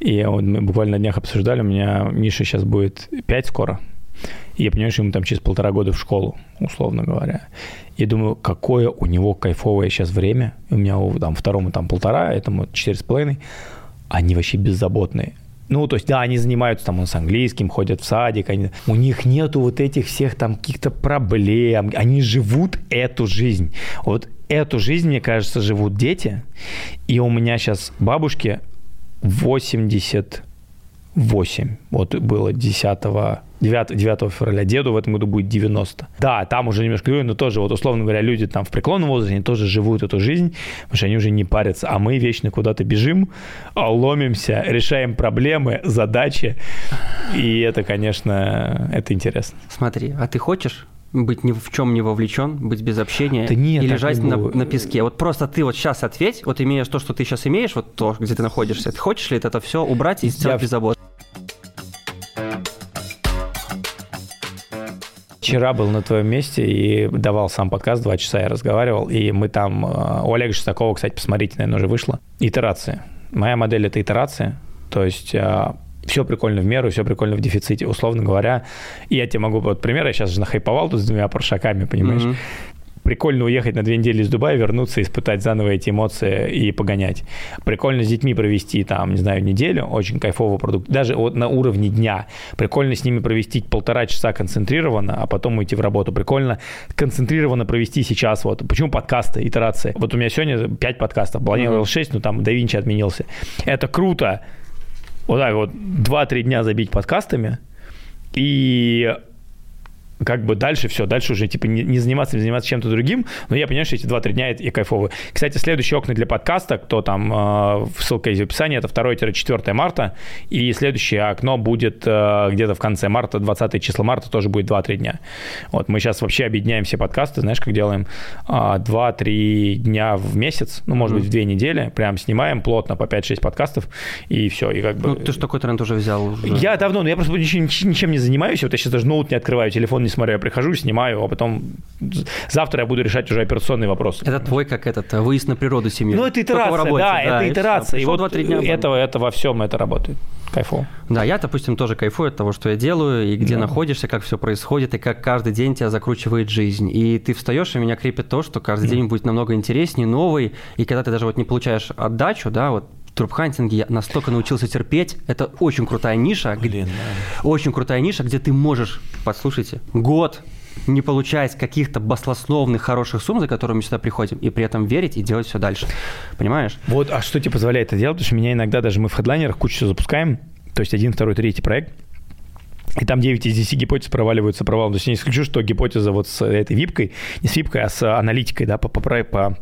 и вот мы буквально на днях обсуждали, у меня Миша сейчас будет 5 скоро, я понимаю, что ему там через полтора года в школу, условно говоря. И думаю, какое у него кайфовое сейчас время. У меня там второму там полтора, этому четыре с половиной. Они вообще беззаботные. Ну, то есть, да, они занимаются там с английским, ходят в садик, они, у них нету вот этих всех там каких-то проблем, они живут эту жизнь. Вот эту жизнь, мне кажется, живут дети, и у меня сейчас бабушке 80 8. Вот было 10 9, 9 февраля. Деду в этом году будет 90. Да, там уже немножко, но тоже, вот условно говоря, люди там в преклонном возрасте, они тоже живут эту жизнь, потому что они уже не парятся, а мы вечно куда-то бежим, ломимся, решаем проблемы, задачи, и это, конечно, это интересно. Смотри, а ты хочешь быть ни в чем не вовлечен, быть без общения да нет, и лежать на, на песке. Вот просто ты вот сейчас ответь, вот имеешь то, что ты сейчас имеешь, вот то, где ты находишься, ты хочешь ли это все убрать и сделать Я... без забот? Вчера был на твоем месте и давал сам подкаст, два часа я разговаривал, и мы там, э, у Олега Шестакова, кстати, посмотрите, наверное, уже вышло, итерация. Моя модель – это итерация, то есть э, все прикольно в меру, все прикольно в дефиците. Условно говоря, я тебе могу, вот пример, я сейчас же нахайповал тут с двумя паршаками, понимаешь? Mm-hmm прикольно уехать на две недели из Дубая, вернуться, испытать заново эти эмоции и погонять. Прикольно с детьми провести там, не знаю, неделю, очень кайфовый продукт. Даже вот на уровне дня. Прикольно с ними провести полтора часа концентрированно, а потом уйти в работу. Прикольно концентрированно провести сейчас вот. Почему подкасты, итерации? Вот у меня сегодня 5 подкастов, планировал 6, но там да отменился. Это круто. Вот так вот 2-3 дня забить подкастами, и как бы дальше все, дальше уже типа не, не заниматься, не заниматься чем-то другим, но я понимаю, что эти 2-3 дня и кайфовые. Кстати, следующие окна для подкаста, кто там, э, ссылка есть в описании, это 2-4 марта, и следующее окно будет э, где-то в конце марта, 20 числа марта тоже будет 2-3 дня. Вот мы сейчас вообще объединяем все подкасты, знаешь, как делаем? Э, 2-3 дня в месяц, ну, может mm-hmm. быть, в 2 недели, прям снимаем плотно по 5-6 подкастов, и все, и как бы... Ну, ты же такой тренд уже взял. Уже. Я давно, но я просто ничем, ничем не занимаюсь, вот я сейчас даже ноут не открываю, телефон не смотрю, я прихожу, снимаю, а потом завтра я буду решать уже операционный вопрос. Это твой, как этот, выезд на природу семьи. Ну, это итерация, работе, да, да, это итерация. И, вот дня этого, это во всем это работает. Кайфово. Да, я, допустим, тоже кайфую от того, что я делаю, и где да. находишься, как все происходит, и как каждый день тебя закручивает жизнь. И ты встаешь, и меня крепит то, что каждый да. день будет намного интереснее, новый, и когда ты даже вот не получаешь отдачу, да, вот трупхантинге я настолько научился терпеть. Это очень крутая ниша. Блин, да. Очень крутая ниша, где ты можешь, послушайте, год не получать каких-то баслословных хороших сумм, за которыми мы сюда приходим, и при этом верить и делать все дальше. Понимаешь? Вот, а что тебе позволяет это делать? Потому что меня иногда даже мы в хедлайнерах кучу всего запускаем, то есть один, второй, третий проект, и там 9 из 10 гипотез проваливаются провалом. То есть я не исключу, что гипотеза вот с этой випкой, не с випкой, а с аналитикой, да, по, по, по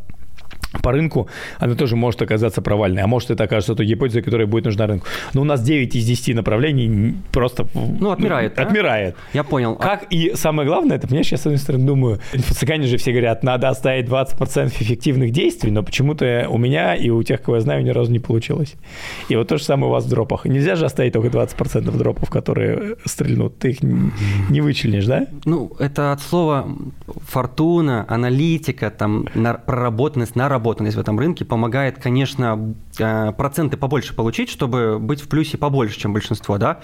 по рынку, она тоже может оказаться провальной. А может, это окажется той гипотезой, которая будет нужна рынку. Но у нас 9 из 10 направлений просто... Ну, отмирает, ну, Отмирает. Я понял. Как и самое главное, это, понимаешь, я с одной стороны думаю, инфо-цыгане же все говорят, надо оставить 20% эффективных действий, но почему-то у меня и у тех, кого я знаю, ни разу не получилось. И вот то же самое у вас в дропах. Нельзя же оставить только 20% дропов, которые стрельнут. Ты их не вычленишь, да? Ну, это от слова фортуна, аналитика, там, проработанность, наработанность проработанность в этом рынке помогает, конечно, э, проценты побольше получить, чтобы быть в плюсе побольше, чем большинство, да,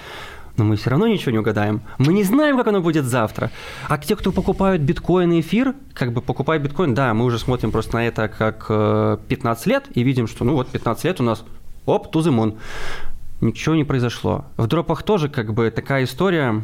но мы все равно ничего не угадаем. Мы не знаем, как оно будет завтра. А те, кто покупают биткоин и эфир, как бы покупают биткоин, да, мы уже смотрим просто на это как 15 э, лет и видим, что ну вот 15 лет у нас, оп, тузымон. Ничего не произошло. В дропах тоже как бы такая история,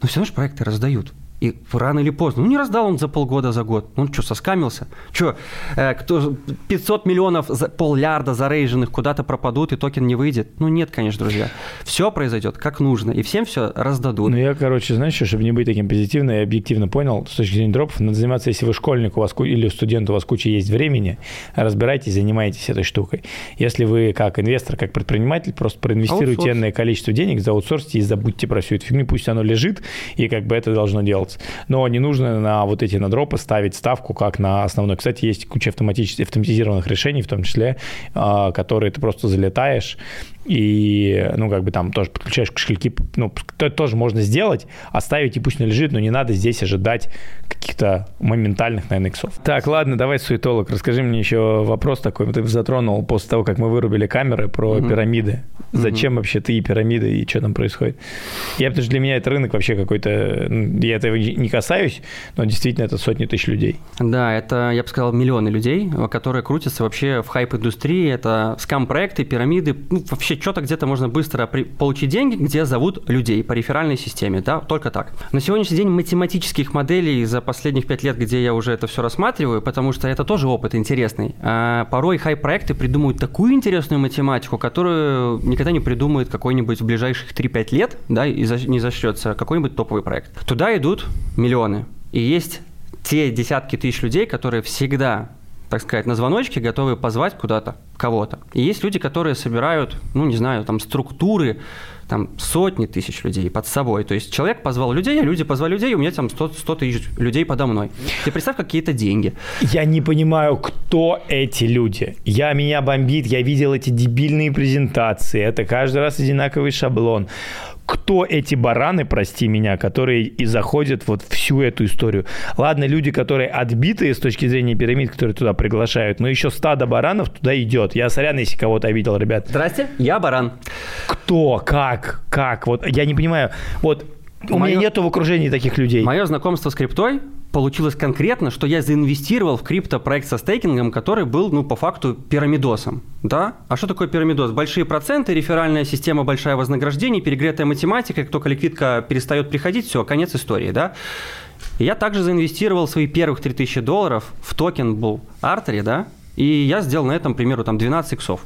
но все равно же проекты раздают. И рано или поздно, ну не раздал он за полгода, за год. Он что, соскамился? Что, э, кто, 500 миллионов, за, поллярда зарейженных куда-то пропадут, и токен не выйдет? Ну нет, конечно, друзья. Все произойдет как нужно, и всем все раздадут. Ну я, короче, знаешь, чтобы не быть таким позитивным, я объективно понял, с точки зрения дропов, надо заниматься, если вы школьник у вас или студент, у вас куча есть времени, разбирайтесь, занимайтесь этой штукой. Если вы как инвестор, как предприниматель, просто проинвестируйте энное количество денег, заутсорсите и забудьте про всю эту фигню, пусть оно лежит, и как бы это должно делать делать. Но не нужно на вот эти надропы ставить ставку как на основной. Кстати, есть куча автоматически, автоматизированных решений, в том числе, а, которые ты просто залетаешь и, ну, как бы там тоже подключаешь кошельки, ну, это тоже можно сделать, оставить и пусть не лежит, но не надо здесь ожидать каких-то моментальных, наверное, иксов. Так, ладно, давай, суетолог, расскажи мне еще вопрос такой, ты затронул после того, как мы вырубили камеры про угу. пирамиды. Зачем угу. вообще ты и пирамиды, и что там происходит? Я, потому что для меня это рынок вообще какой-то, я этого не касаюсь, но действительно это сотни тысяч людей. Да, это, я бы сказал, миллионы людей, которые крутятся вообще в хайп-индустрии. Это скам-проекты, пирамиды, ну, вообще что-то где-то можно быстро при... получить деньги, где зовут людей по реферальной системе, да, только так. На сегодняшний день математических моделей за последних пять лет, где я уже это все рассматриваю, потому что это тоже опыт интересный. А порой хай-проекты придумывают такую интересную математику, которую никогда не придумает какой-нибудь в ближайших 3-5 лет, да, и не зачтется какой-нибудь топовый проект. Туда идут миллионы. И есть те десятки тысяч людей, которые всегда так сказать, на звоночке, готовы позвать куда-то кого-то. И есть люди, которые собирают, ну, не знаю, там, структуры, там, сотни тысяч людей под собой. То есть человек позвал людей, а люди позвали людей, и у меня там 100, 100 тысяч людей подо мной. Ты представь, какие-то деньги. Я не понимаю, кто эти люди. Я, меня бомбит, я видел эти дебильные презентации, это каждый раз одинаковый шаблон кто эти бараны, прости меня, которые и заходят вот всю эту историю. Ладно, люди, которые отбитые с точки зрения пирамид, которые туда приглашают, но еще стадо баранов туда идет. Я сорян, если кого-то обидел, ребят. Здрасте, я баран. Кто? Как? Как? Вот я не понимаю. Вот у Моё... меня нету в окружении таких людей. Мое знакомство с криптой получилось конкретно, что я заинвестировал в криптопроект со стейкингом, который был, ну, по факту, пирамидосом. Да? А что такое пирамидос? Большие проценты, реферальная система, большое вознаграждение, перегретая математика, как только ликвидка перестает приходить, все, конец истории, да? я также заинвестировал свои первых 3000 долларов в токен был Artery, да, и я сделал на этом, к примеру, там 12 иксов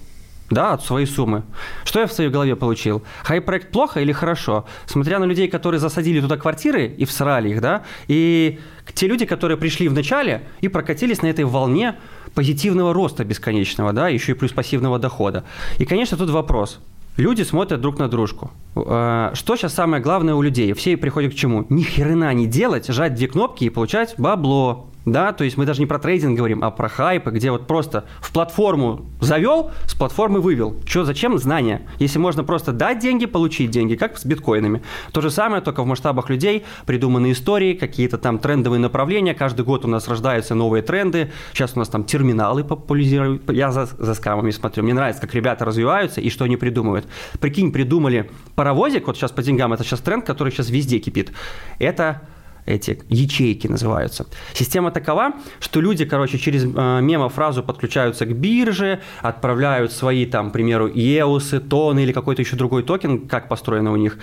да, от своей суммы. Что я в своей голове получил? Хай-проект плохо или хорошо? Смотря на людей, которые засадили туда квартиры и всрали их, да, и те люди, которые пришли в начале и прокатились на этой волне позитивного роста бесконечного, да, еще и плюс пассивного дохода. И, конечно, тут вопрос. Люди смотрят друг на дружку. Э, что сейчас самое главное у людей? Все приходят к чему? Ни хрена не делать, жать две кнопки и получать бабло да, то есть мы даже не про трейдинг говорим, а про хайпы, где вот просто в платформу завел, с платформы вывел. Что, зачем знания? Если можно просто дать деньги, получить деньги, как с биткоинами. То же самое, только в масштабах людей, придуманные истории, какие-то там трендовые направления, каждый год у нас рождаются новые тренды, сейчас у нас там терминалы популяризируют, я за, за скамами смотрю, мне нравится, как ребята развиваются и что они придумывают. Прикинь, придумали паровозик, вот сейчас по деньгам, это сейчас тренд, который сейчас везде кипит. Это эти ячейки называются. Система такова, что люди, короче, через э, мемо-фразу подключаются к бирже, отправляют свои, там, к примеру, еусы, тоны или какой-то еще другой токен, как построено у них.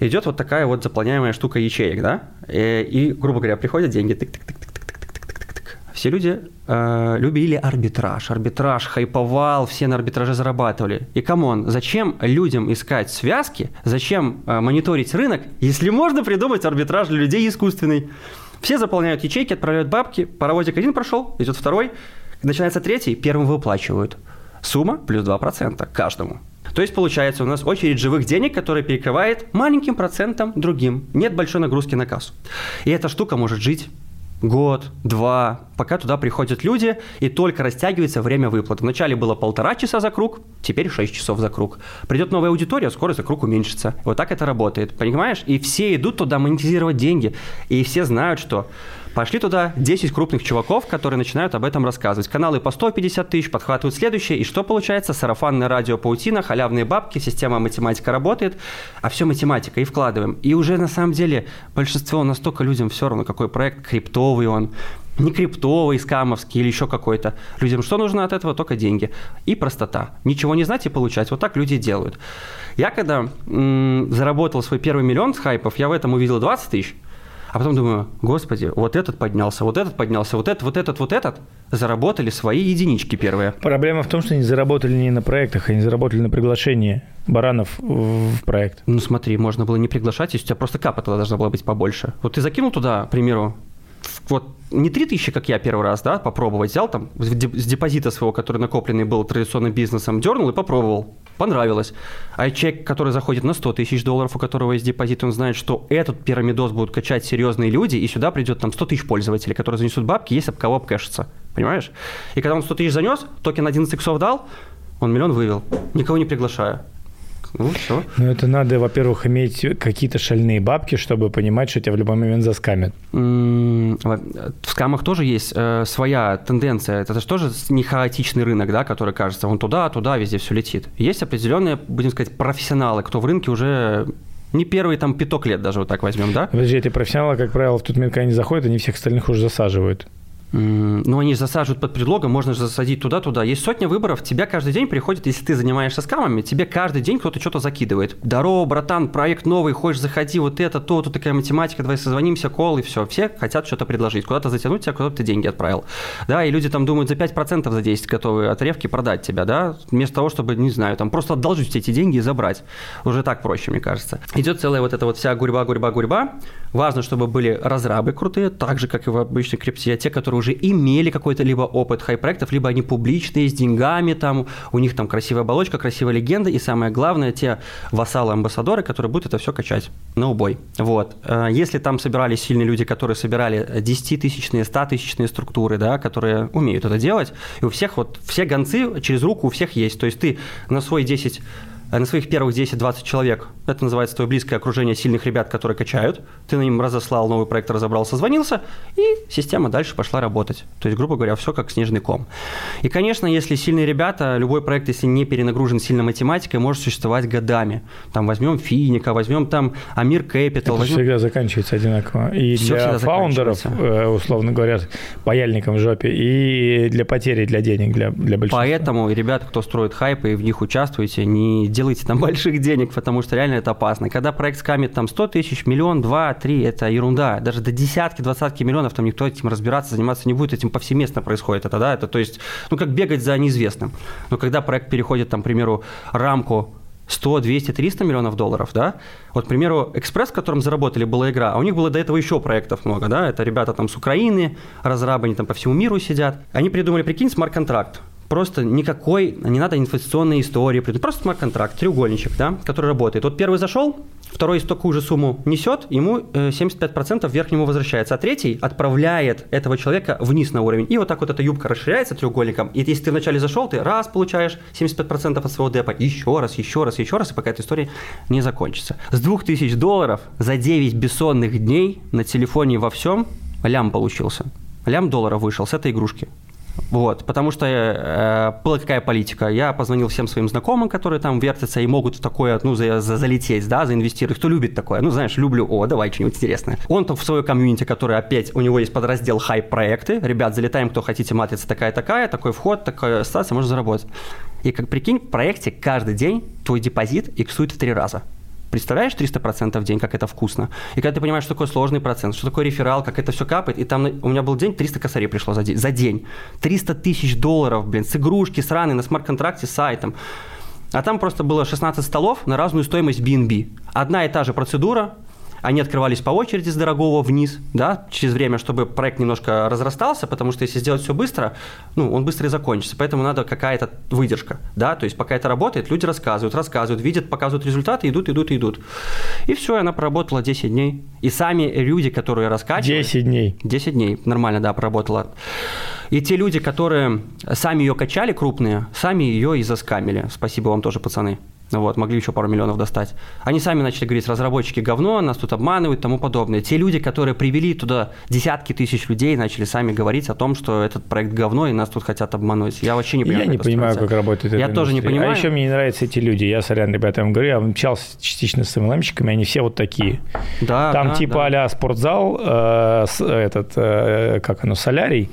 Идет вот такая вот заполняемая штука ячеек, да, и, э, и грубо говоря, приходят деньги, тык-тык-тык, все люди э, любили арбитраж. Арбитраж хайповал, все на арбитраже зарабатывали. И come on, зачем людям искать связки, зачем э, мониторить рынок, если можно придумать арбитраж для людей искусственный? Все заполняют ячейки, отправляют бабки, паровозик один прошел, идет второй, начинается третий, первым выплачивают. Сумма плюс 2% каждому. То есть получается у нас очередь живых денег, которая перекрывает маленьким процентом другим. Нет большой нагрузки на кассу. И эта штука может жить год, два, пока туда приходят люди, и только растягивается время выплаты. Вначале было полтора часа за круг, теперь 6 часов за круг. Придет новая аудитория, скоро за круг уменьшится. Вот так это работает, понимаешь? И все идут туда монетизировать деньги, и все знают, что Пошли туда 10 крупных чуваков, которые начинают об этом рассказывать. Каналы по 150 тысяч подхватывают следующее. И что получается? Сарафанное радио паутина, халявные бабки, система математика работает, а все математика. И вкладываем. И уже на самом деле большинство, настолько людям все равно, какой проект, криптовый он, не криптовый, скамовский или еще какой-то. Людям что нужно от этого? Только деньги. И простота. Ничего не знать и получать. Вот так люди делают. Я когда м- заработал свой первый миллион с хайпов, я в этом увидел 20 тысяч. А потом думаю, господи, вот этот поднялся, вот этот поднялся, вот этот, вот этот, вот этот. Заработали свои единички первые. Проблема в том, что они заработали не на проектах, они заработали на приглашении баранов в проект. Ну смотри, можно было не приглашать, если у тебя просто капа тогда должна была быть побольше. Вот ты закинул туда, к примеру, вот не 3000, как я первый раз, да, попробовать, взял там с депозита своего, который накопленный был традиционным бизнесом, дернул и попробовал понравилось. А человек, который заходит на 100 тысяч долларов, у которого есть депозит, он знает, что этот пирамидос будут качать серьезные люди, и сюда придет там 100 тысяч пользователей, которые занесут бабки, есть об кого обкэшиться. Понимаешь? И когда он 100 тысяч занес, токен 11 иксов дал, он миллион вывел, никого не приглашая. Ну, все. Ну, это надо, во-первых, иметь какие-то шальные бабки, чтобы понимать, что тебя в любой момент заскамят. В скамах тоже есть э, своя тенденция. Это же тоже не хаотичный рынок, да, который кажется, он туда, туда, везде все летит. Есть определенные, будем сказать, профессионалы, кто в рынке уже Не первый там пяток лет даже вот так возьмем, да? Подожди, эти профессионалы, как правило, в тот момент, когда они заходят, они всех остальных уже засаживают. Ну, они засаживают под предлогом, можно же засадить туда-туда. Есть сотня выборов, тебя каждый день приходит, если ты занимаешься скамами, тебе каждый день кто-то что-то закидывает. Здорово, братан, проект новый, хочешь заходи, вот это, то, тут такая математика, давай созвонимся, кол, и все. Все хотят что-то предложить, куда-то затянуть тебя, куда-то ты деньги отправил. Да, и люди там думают за 5% за 10 готовы отревки продать тебя, да, вместо того, чтобы, не знаю, там просто одолжить эти деньги и забрать. Уже так проще, мне кажется. Идет целая вот эта вот вся гурьба, гурьба, гурьба. Важно, чтобы были разрабы крутые, так же, как и в обычной крипте, те, которые уже имели какой-то либо опыт хай-проектов, либо они публичные, с деньгами, там, у них там красивая оболочка, красивая легенда, и самое главное, те вассалы-амбассадоры, которые будут это все качать на убой. Вот. Э, если там собирались сильные люди, которые собирали 10-тысячные, 100-тысячные структуры, да, которые умеют это делать, и у всех вот, все гонцы через руку у всех есть, то есть ты на свой 10 Э, на своих первых 10-20 человек, это называется твое близкое окружение сильных ребят, которые качают, ты на ним разослал новый проект, разобрался, звонился, и система дальше пошла работать. То есть, грубо говоря, все как снежный ком. И, конечно, если сильные ребята, любой проект, если не перенагружен сильно математикой, может существовать годами. Там возьмем Финика, возьмем там Амир Capital. Это возьмем... всегда заканчивается одинаково. И все для фаундеров, э, условно говоря, паяльником в жопе, и для потери, для денег, для, для большинства. Поэтому, ребята, кто строит хайпы и в них участвуете, не делайте делайте там больших денег, потому что реально это опасно. Когда проект скамит там 100 тысяч, миллион, два, три, это ерунда. Даже до десятки, двадцатки миллионов там никто этим разбираться, заниматься не будет, этим повсеместно происходит это, да, это то есть, ну, как бегать за неизвестным. Но когда проект переходит, там, к примеру, рамку 100, 200, 300 миллионов долларов, да. Вот, к примеру, Экспресс, в котором заработали, была игра, а у них было до этого еще проектов много, да. Это ребята там с Украины, разрабы, они там по всему миру сидят. Они придумали, прикинь, смарт-контракт просто никакой, не надо инвестиционной истории, просто смарт-контракт, треугольничек, да, который работает. Вот первый зашел, второй такую же сумму несет, ему 75% э, вверх ему возвращается, а третий отправляет этого человека вниз на уровень. И вот так вот эта юбка расширяется треугольником, и если ты вначале зашел, ты раз получаешь 75% от своего депа, еще раз, еще раз, еще раз, и пока эта история не закончится. С 2000 долларов за 9 бессонных дней на телефоне во всем лям получился. Лям долларов вышел с этой игрушки. Вот, потому что э, была какая политика. Я позвонил всем своим знакомым, которые там вертятся и могут в такое, ну, за, за, залететь, да, заинвестировать. Кто любит такое? Ну, знаешь, люблю, о, давай что-нибудь интересное. Он там в свое комьюнити, который опять, у него есть подраздел хайп-проекты. Ребят, залетаем, кто хотите, матрица такая-такая, такой вход, такая ситуация, можно заработать. И как прикинь, в проекте каждый день твой депозит иксует в три раза. Представляешь 300% в день, как это вкусно? И когда ты понимаешь, что такое сложный процент, что такое реферал, как это все капает, и там у меня был день, 300 косарей пришло за день. За день. 300 тысяч долларов, блин, с игрушки, сраной, на смарт-контракте, с сайтом. А там просто было 16 столов на разную стоимость BNB. Одна и та же процедура, они открывались по очереди с дорогого вниз, да, через время, чтобы проект немножко разрастался, потому что если сделать все быстро, ну, он быстро и закончится, поэтому надо какая-то выдержка, да, то есть пока это работает, люди рассказывают, рассказывают, видят, показывают результаты, идут, идут, идут. И все, она проработала 10 дней. И сами люди, которые раскачивали... 10 дней. 10 дней, нормально, да, проработала. И те люди, которые сами ее качали, крупные, сами ее и заскамили. Спасибо вам тоже, пацаны. Вот, могли еще пару миллионов достать. Они сами начали говорить, разработчики говно, нас тут обманывают и тому подобное. Те люди, которые привели туда десятки тысяч людей, начали сами говорить о том, что этот проект говно, и нас тут хотят обмануть. Я вообще не понимаю, Я не понимаю, как работает Я тоже не понимаю. А еще мне не нравятся эти люди. Я, сорян, ребята, вам говорю, я общался частично с MLM-щиками, они все вот такие. Да, Там да, типа да. а спортзал, э, этот, э, как оно, солярий,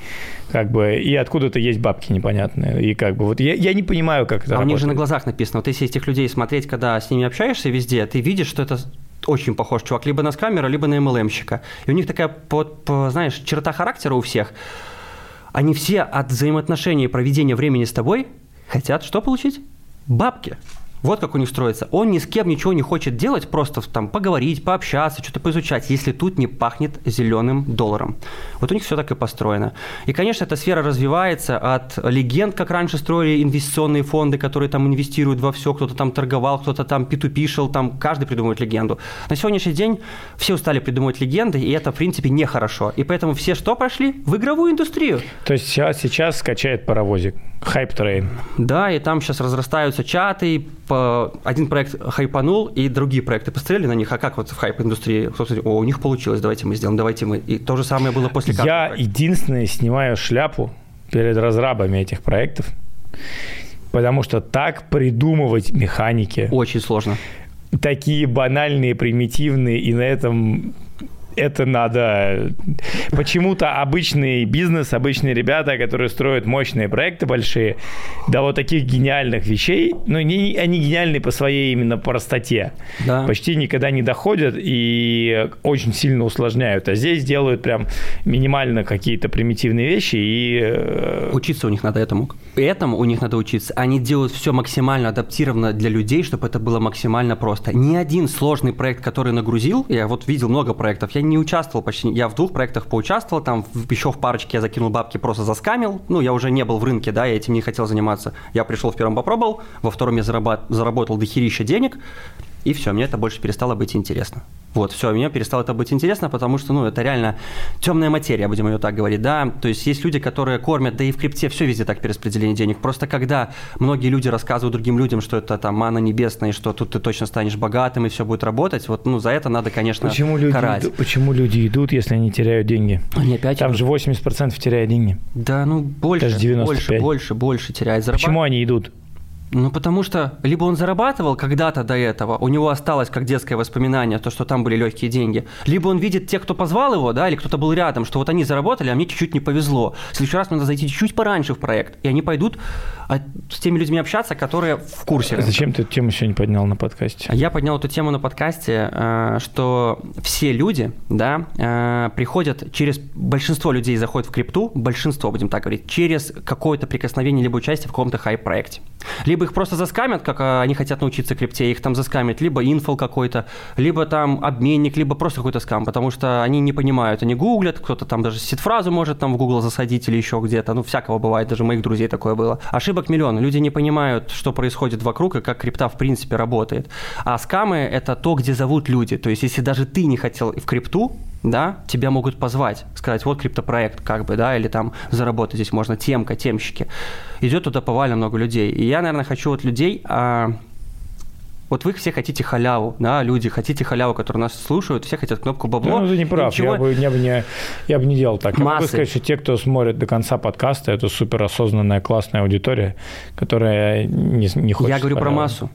как бы, и откуда-то есть бабки непонятные. И как бы вот я, я не понимаю, как это А работает. у них же на глазах написано. Вот если этих людей смотреть, когда с ними общаешься везде, ты видишь, что это очень похож чувак либо на скамера, либо на MLM-щика. И у них такая, вот, знаешь, черта характера у всех. Они все от взаимоотношений и проведения времени с тобой хотят что получить? Бабки. Вот как у них строится. Он ни с кем ничего не хочет делать, просто там поговорить, пообщаться, что-то поизучать, если тут не пахнет зеленым долларом. Вот у них все так и построено. И, конечно, эта сфера развивается от легенд, как раньше строили инвестиционные фонды, которые там инвестируют во все, кто-то там торговал, кто-то там P2P шел, там каждый придумывает легенду. На сегодняшний день все устали придумывать легенды, и это, в принципе, нехорошо. И поэтому все что пошли? В игровую индустрию. То есть сейчас, сейчас скачает паровозик. Хайп трейн. Да, и там сейчас разрастаются чаты, по... один проект хайпанул, и другие проекты посмотрели на них, а как вот в хайп-индустрии, кто-то о, у них получилось, давайте мы сделаем, давайте мы. И то же самое было после Я проекта. единственное снимаю шляпу перед разрабами этих проектов, потому что так придумывать механики. Очень сложно такие банальные, примитивные, и на этом это надо... Почему-то обычный бизнес, обычные ребята, которые строят мощные проекты большие, до вот таких гениальных вещей, ну, не, они гениальны по своей именно простоте. Да. Почти никогда не доходят и очень сильно усложняют. А здесь делают прям минимально какие-то примитивные вещи и... Э, учиться у них надо этому. Этому у них надо учиться. Они делают все максимально адаптировано для людей, чтобы это было максимально просто. Ни один сложный проект, который нагрузил, я вот видел много проектов, я не участвовал почти, я в двух проектах поучаствовал, там еще в парочке я закинул бабки, просто заскамил, ну, я уже не был в рынке, да, я этим не хотел заниматься. Я пришел в первом попробовал, во втором я зарабат, заработал дохерища денег, и все, мне это больше перестало быть интересно. Вот, все, мне перестало это быть интересно, потому что, ну, это реально темная материя, будем ее так говорить, да. То есть есть люди, которые кормят, да и в крипте все везде так перераспределение денег. Просто когда многие люди рассказывают другим людям, что это там мана небесная, что тут ты точно станешь богатым и все будет работать, вот, ну, за это надо, конечно, почему люди карать. Идут, почему люди идут, если они теряют деньги? Они опять Там идут. же 80% теряют деньги. Да, ну, больше, Даже 95. больше, больше, больше теряют. Зарабат... Почему они идут? Ну, потому что либо он зарабатывал когда-то до этого, у него осталось как детское воспоминание, то, что там были легкие деньги, либо он видит тех, кто позвал его, да, или кто-то был рядом, что вот они заработали, а мне чуть-чуть не повезло. В следующий раз надо зайти чуть пораньше в проект, и они пойдут с теми людьми общаться, которые в курсе. Зачем ты эту тему сегодня поднял на подкасте? Я поднял эту тему на подкасте, э, что все люди, да, э, приходят через, большинство людей заходят в крипту, большинство, будем так говорить, через какое-то прикосновение либо участие в каком-то хай-проекте. Либо их просто заскамят, как а, они хотят научиться крипте, их там заскамят, либо инфол какой-то, либо там обменник, либо просто какой-то скам, потому что они не понимают, они гуглят, кто-то там даже сид-фразу может там в Google засадить или еще где-то, ну, всякого бывает, даже моих друзей такое было. Ошибок миллион, люди не понимают, что происходит вокруг и как крипта в принципе работает. А скамы – это то, где зовут люди, то есть если даже ты не хотел в крипту, да, тебя могут позвать, сказать, вот криптопроект, как бы, да, или там заработать здесь можно, темка, темщики. Идет туда повально много людей. И я, наверное, хочу вот людей а, вот вы все хотите халяву, да, люди, хотите халяву, которые нас слушают, все хотят кнопку бабло. Ну, ты не прав, Ничего... я, бы, я, бы не, я бы не делал так. Я Массы. могу сказать, что те, кто смотрит до конца подкаста, это супер осознанная, классная аудитория, которая не, не хочет... Я говорю халяву. про массу.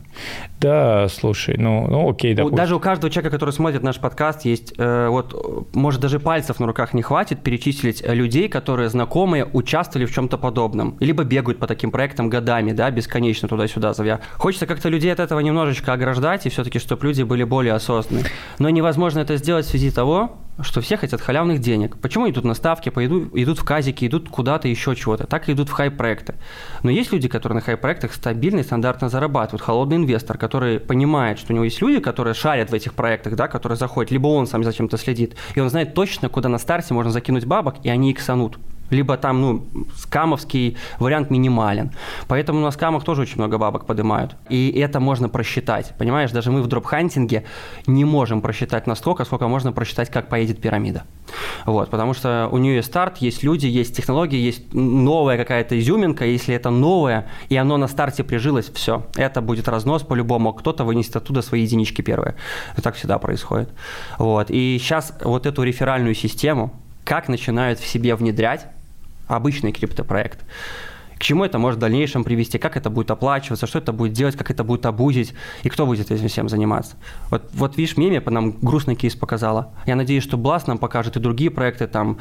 Да, слушай, ну, ну окей, допустим. Даже у каждого человека, который смотрит наш подкаст, есть, э, вот, может, даже пальцев на руках не хватит перечислить людей, которые знакомые участвовали в чем-то подобном, либо бегают по таким проектам годами, да, бесконечно туда-сюда зовя. Хочется как-то людей от этого немножечко немножечко ограждать, и все-таки, чтобы люди были более осознанны. Но невозможно это сделать в связи того, что все хотят халявных денег. Почему идут на ставки, пойдут, идут в казики, идут куда-то еще чего-то. Так идут в хай-проекты. Но есть люди, которые на хай-проектах стабильно и стандартно зарабатывают. Холодный инвестор, который понимает, что у него есть люди, которые шарят в этих проектах, да, которые заходят, либо он сам за чем-то следит, и он знает точно, куда на старте можно закинуть бабок, и они иксанут либо там, ну, скамовский вариант минимален. Поэтому на скамах тоже очень много бабок поднимают. И это можно просчитать. Понимаешь, даже мы в дропхантинге не можем просчитать настолько, сколько можно просчитать, как поедет пирамида. Вот, потому что у нее есть старт, есть люди, есть технологии, есть новая какая-то изюминка. Если это новое, и оно на старте прижилось, все. Это будет разнос по-любому. Кто-то вынесет оттуда свои единички первые. И так всегда происходит. Вот. И сейчас вот эту реферальную систему, как начинают в себе внедрять, обычный криптопроект. К чему это может в дальнейшем привести, как это будет оплачиваться, что это будет делать, как это будет обузить, и кто будет этим всем заниматься. Вот, вот видишь, MEME по нам грустный кейс показала. Я надеюсь, что Blast нам покажет и другие проекты, там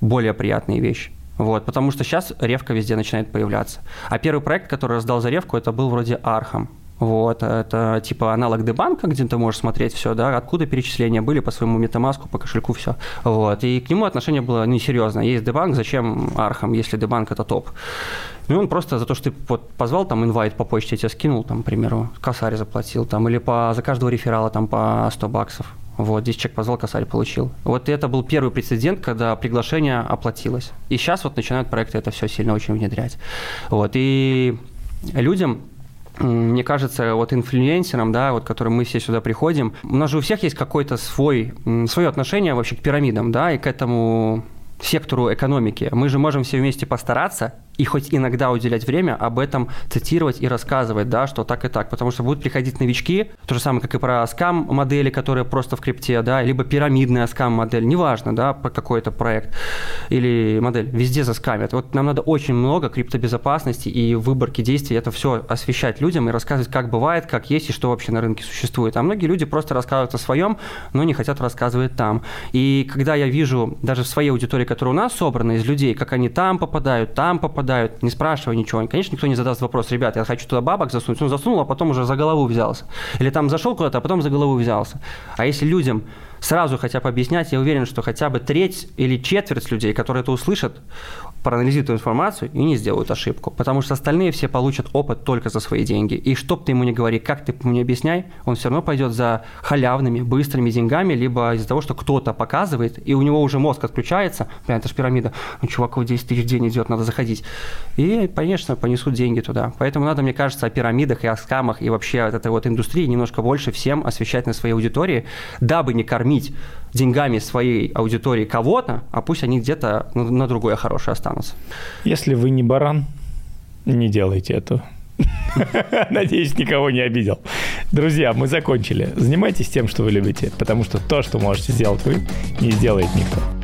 более приятные вещи. Вот, потому что сейчас ревка везде начинает появляться. А первый проект, который раздал за ревку, это был вроде Arkham. Вот, это типа аналог Дебанка, где ты можешь смотреть все, да, откуда перечисления были по своему MetaMask'у, по кошельку, все. Вот, и к нему отношение было несерьезное. Есть DeBank, зачем Arkham, если DeBank это топ? Ну, он просто за то, что ты вот позвал, там, инвайт по почте тебе скинул, там, к примеру, косарь заплатил, там, или по, за каждого реферала, там, по 100 баксов. Вот, здесь человек позвал, косарь получил. Вот это был первый прецедент, когда приглашение оплатилось. И сейчас вот начинают проекты это все сильно очень внедрять. Вот, и людям мне кажется, вот инфлюенсерам, да, вот которым мы все сюда приходим, у нас же у всех есть какое-то свой, свое отношение вообще к пирамидам, да, и к этому сектору экономики. Мы же можем все вместе постараться и хоть иногда уделять время об этом цитировать и рассказывать, да, что так и так, потому что будут приходить новички, то же самое, как и про скам модели, которые просто в крипте, да, либо пирамидная скам модель, неважно, да, про какой-то проект или модель, везде заскамят. Вот нам надо очень много криптобезопасности и выборки действий, это все освещать людям и рассказывать, как бывает, как есть и что вообще на рынке существует. А многие люди просто рассказывают о своем, но не хотят рассказывать там. И когда я вижу даже в своей аудитории, которая у нас собрана из людей, как они там попадают, там попадают, попадают, не спрашивая ничего. Конечно, никто не задаст вопрос, ребят, я хочу туда бабок засунуть. Он засунул, а потом уже за голову взялся. Или там зашел куда-то, а потом за голову взялся. А если людям сразу хотя бы объяснять, я уверен, что хотя бы треть или четверть людей, которые это услышат, проанализируют эту информацию и не сделают ошибку. Потому что остальные все получат опыт только за свои деньги. И что бы ты ему не говори, как ты ему не объясняй, он все равно пойдет за халявными, быстрыми деньгами, либо из-за того, что кто-то показывает, и у него уже мозг отключается, прям это же пирамида, ну, чувак, вот 10 тысяч в день идет, надо заходить. И, конечно, понесут деньги туда. Поэтому надо, мне кажется, о пирамидах и о скамах и вообще от этой вот индустрии немножко больше всем освещать на своей аудитории, дабы не кормить деньгами своей аудитории кого-то, а пусть они где-то на, на другое хорошее останутся. Если вы не баран, не делайте этого. Надеюсь, никого не обидел. Друзья, мы закончили. Занимайтесь тем, что вы любите, потому что то, что можете сделать вы, не сделает никто.